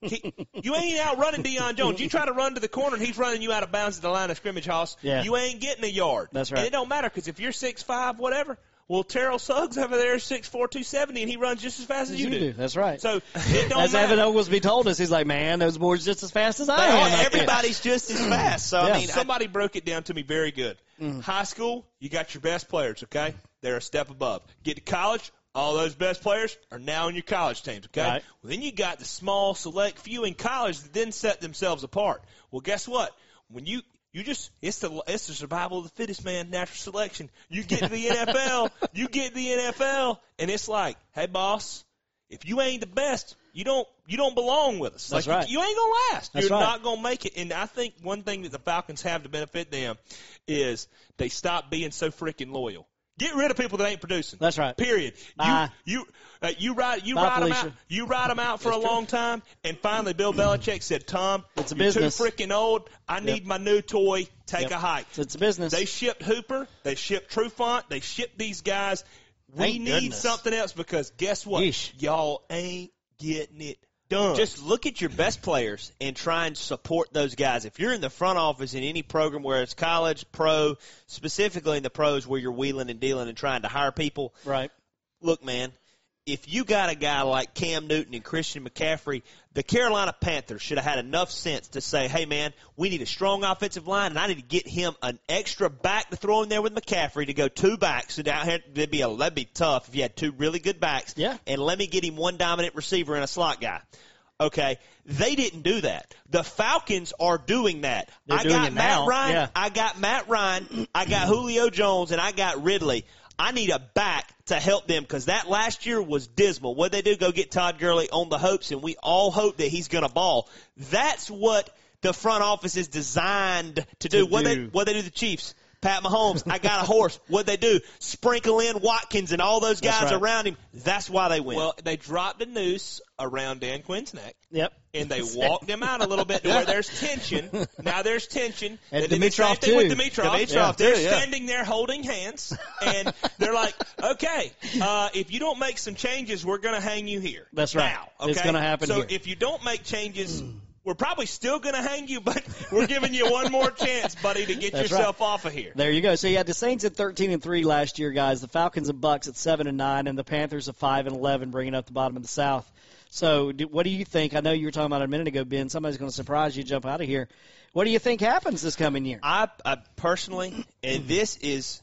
He, you ain't outrunning Deion Jones. You try to run to the corner and he's running you out of bounds at the line of scrimmage, Hoss. Yeah. You ain't getting a yard. That's right. And it don't matter because if you're six five, whatever. Well, Terrell Suggs over there is six four, two seventy, and he runs just as fast as you, do. That's right. So it *laughs* don't As matter. Evan Oglesby told us, he's like, man, those boys just as fast as I am. are. out there." Everybody's just as fast. So Yeah. I mean, I, Somebody broke it down to me very good. Mm. High school, you got your best players, okay? They're a step above. Get to college, all those best players are now in your college teams, okay? Right. Well, then you got the small, select few in college that then set themselves apart. Well, guess what? When you you just it's the it's the survival of the fittest man, natural selection. You get to the *laughs* NFL, you get to the NFL, and it's like, hey, boss, if you ain't the best, you don't you don't belong with us. That's like right. you, you ain't gonna last. That's You're right. not gonna make it. And I think one thing that the Falcons have to benefit them is they stop being so freaking loyal. Get rid of people that ain't producing. That's right. Period. Bye. You you uh, you ride you Bye, ride them out. You ride them out for a long time, and finally Bill Belichick said, "Tom, It's a you're business. too freaking old. I need my new toy. Take Yep. a hike." It's a business. They shipped Hooper. They shipped Trufant. They shipped these guys. We Thank need goodness. something else because guess what? Yeesh. Y'all ain't getting it done. just look at your best players and try and support those guys. If you're in the front office in any program where it's college, pro, specifically in the pros where you're wheeling and dealing and trying to hire people, right. look, man, if you got a guy like Cam Newton and Christian McCaffrey, the Carolina Panthers should have had enough sense to say, hey, man, we need a strong offensive line, and I need to get him an extra back to throw in there with McCaffrey to go two backs. So down here, that'd be, a, that'd be tough if you had two really good backs. Yeah. And let me get him one dominant receiver and a slot guy. Okay, they didn't do that. The Falcons are doing that. They're I doing got Matt now. Ryan. Yeah. I got Matt Ryan. I got Julio Jones, and I got Ridley. I need a back to help them because that last year was dismal. What they do, go get Todd Gurley on the hopes, and we all hope that he's going to ball. That's what the front office is designed to do. To what they do. what they do, the Chiefs. Pat Mahomes, I got a *laughs* horse. What they do? Sprinkle in Watkins and all those guys right. around him. That's why they win. well, they dropped the noose around Dan Quinn's neck. Yep. And they walked him out a little bit to where there's *laughs* tension. Now there's tension. *laughs* And They did the same thing with too. Dimitroff. Dimitroff Yeah. too, They're yeah. standing there holding hands, and they're like, "Okay, uh, if you don't make some changes, we're going to hang you here." That's right. Now, okay? It's gonna happen So here. if you don't make changes. we're probably still going to hang you, but *laughs* we're giving you one more chance, buddy, to get That's yourself off of here. There you go. So you had the Saints at 13 and 3 last year, guys. The Falcons and Bucks at 7 and 9, and the Panthers at 5 and 11, bringing up the bottom of the South. So, do, what do you think? I know you were talking about it a minute ago, Ben. Somebody's going to surprise you, jump out of here. What do you think happens this coming year? I, I personally, and this is,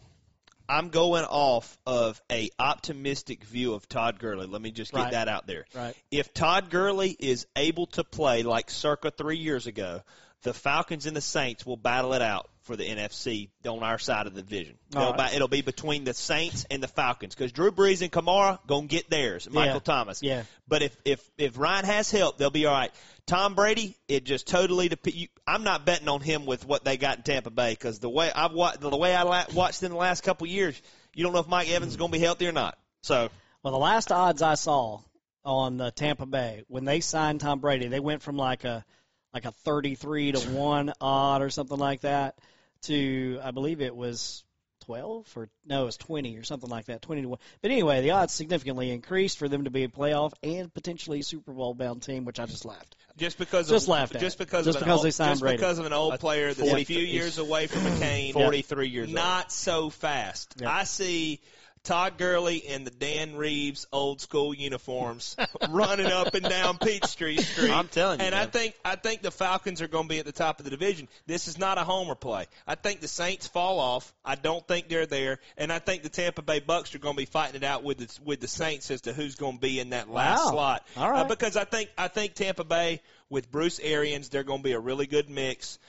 I'm going off of a optimistic view of Todd Gurley. Let me just get Right. that out there. Right. If Todd Gurley is able to play like circa three years ago, the Falcons and the Saints will battle it out for the NFC on our side of the division. It'll, right. it'll be between the Saints and the Falcons because Drew Brees and Kamara gonna get theirs. Michael Yeah. Thomas. Yeah. But if if if Ryan has help, they'll be all right. Tom Brady, it just totally dep- I'm not betting on him with what they got in Tampa Bay because the way I've watched the way I la- watched in the last couple of years, you don't know if Mike Evans is going to be healthy or not. So Well, the last odds I saw on uh, Tampa Bay when they signed Tom Brady, they went from like a like a 33 to 1 odd or something like that to I believe it was 12 or no, it was 20 or something like that, 20 to 1. But anyway, the odds significantly increased for them to be a playoff and potentially a Super Bowl bound team, which I just laughed. Just because Just of, laughed at just it. because Just of an because old, they signed just Brady. because of an old player that's a few years away from a *clears throat* cane. 43 years old. Not so fast. Yeah. I see Todd Gurley in the Dan Reeves old school uniforms *laughs* running up and down Peachtree Street. I'm telling you, And I think I think the Falcons are going to be at the top of the division. This is not a homer play. I think the Saints fall off. I don't think they're there, and I think the Tampa Bay Bucks are going to be fighting it out with the, with the Saints as to who's going to be in that last Wow. slot. All right. Uh, because I think I think Tampa Bay with Bruce Arians, they're going to be a really good mix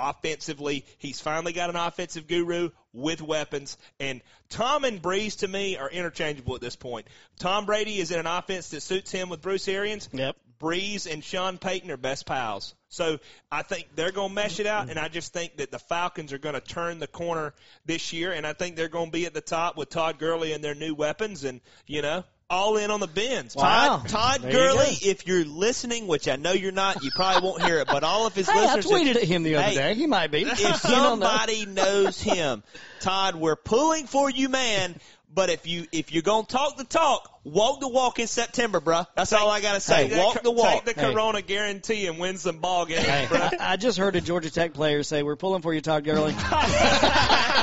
offensively. He's finally got an offensive guru with weapons. And Tom and Brees, to me, are interchangeable at this point. Tom Brady is in an offense that suits him with Bruce Arians. Yep. Brees and Sean Payton are best pals. So I think they're going to mesh it out, and I just think that the Falcons are going to turn the corner this year, and I think they're going to be at the top with Todd Gurley and their new weapons, and, you know, all in on the bins. Wow. Todd, Todd There you Gurley, go. if you're listening, which I know you're not, you probably won't hear it, but all of his Hey, I listeners. tweeted at him the other Hey, day. He might be. If *laughs* You don't know. somebody knows him, Todd, we're pulling for you, man. But if you if you're gonna talk the talk, walk the walk in September, bruh. That's all I gotta say. Take that walk the walk. Take the Hey. Corona guarantee and win some ball games, Hey, bro. I, I just heard a Georgia Tech player say, "We're pulling for you, Todd Gurley." *laughs*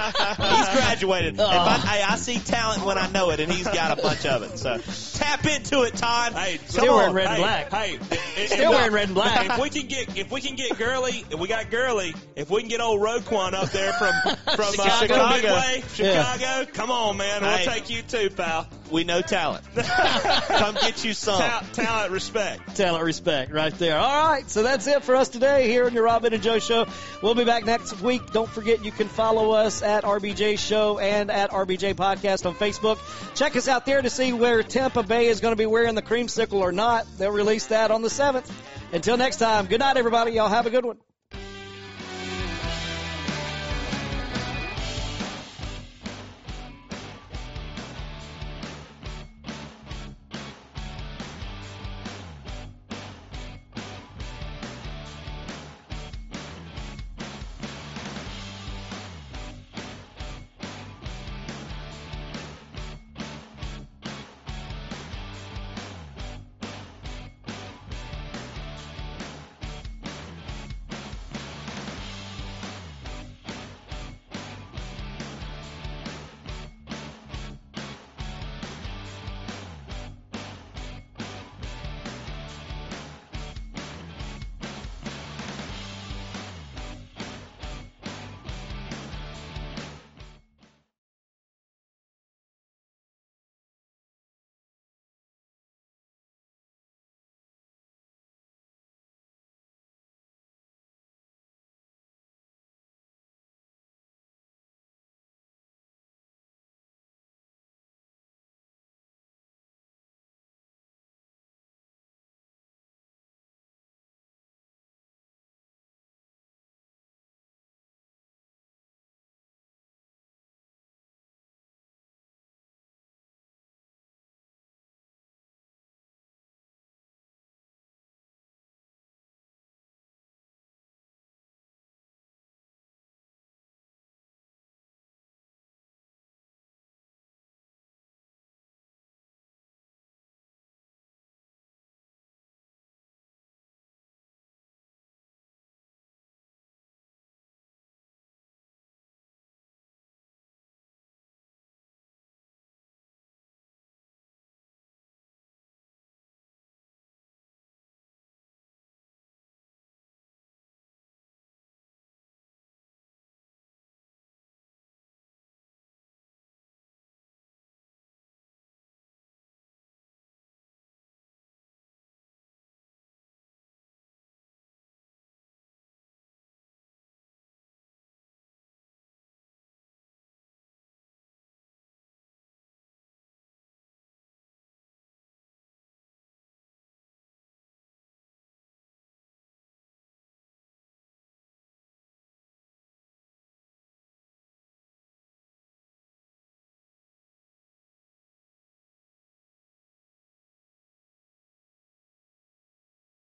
He's graduated. If I, hey, I see talent when I know it, and he's got a bunch of it. So tap into it, Todd. Hey, Still come wearing on. red and hey, black. Hey, if- if- Still if- wearing red and black. If we can get, if we can get Gurley, if we got Gurley, if we can get old Roquan up there from from Chicago. Uh, Chicago. Midway, Yeah. Come on, man, we'll Hey. take you too, pal. We know talent. *laughs* Come get you some. Ta- talent, respect. Talent respect right there. All right, so that's it for us today here on your Robin and Joe show. We'll be back next week. Don't forget you can follow us at RBJ Show and at RBJ Podcast on Facebook. Check us out there to see where Tampa Bay is going to be wearing the creamsicle or not. They'll release that on the 7th. Until next time, good night, everybody. Y'all have a good one.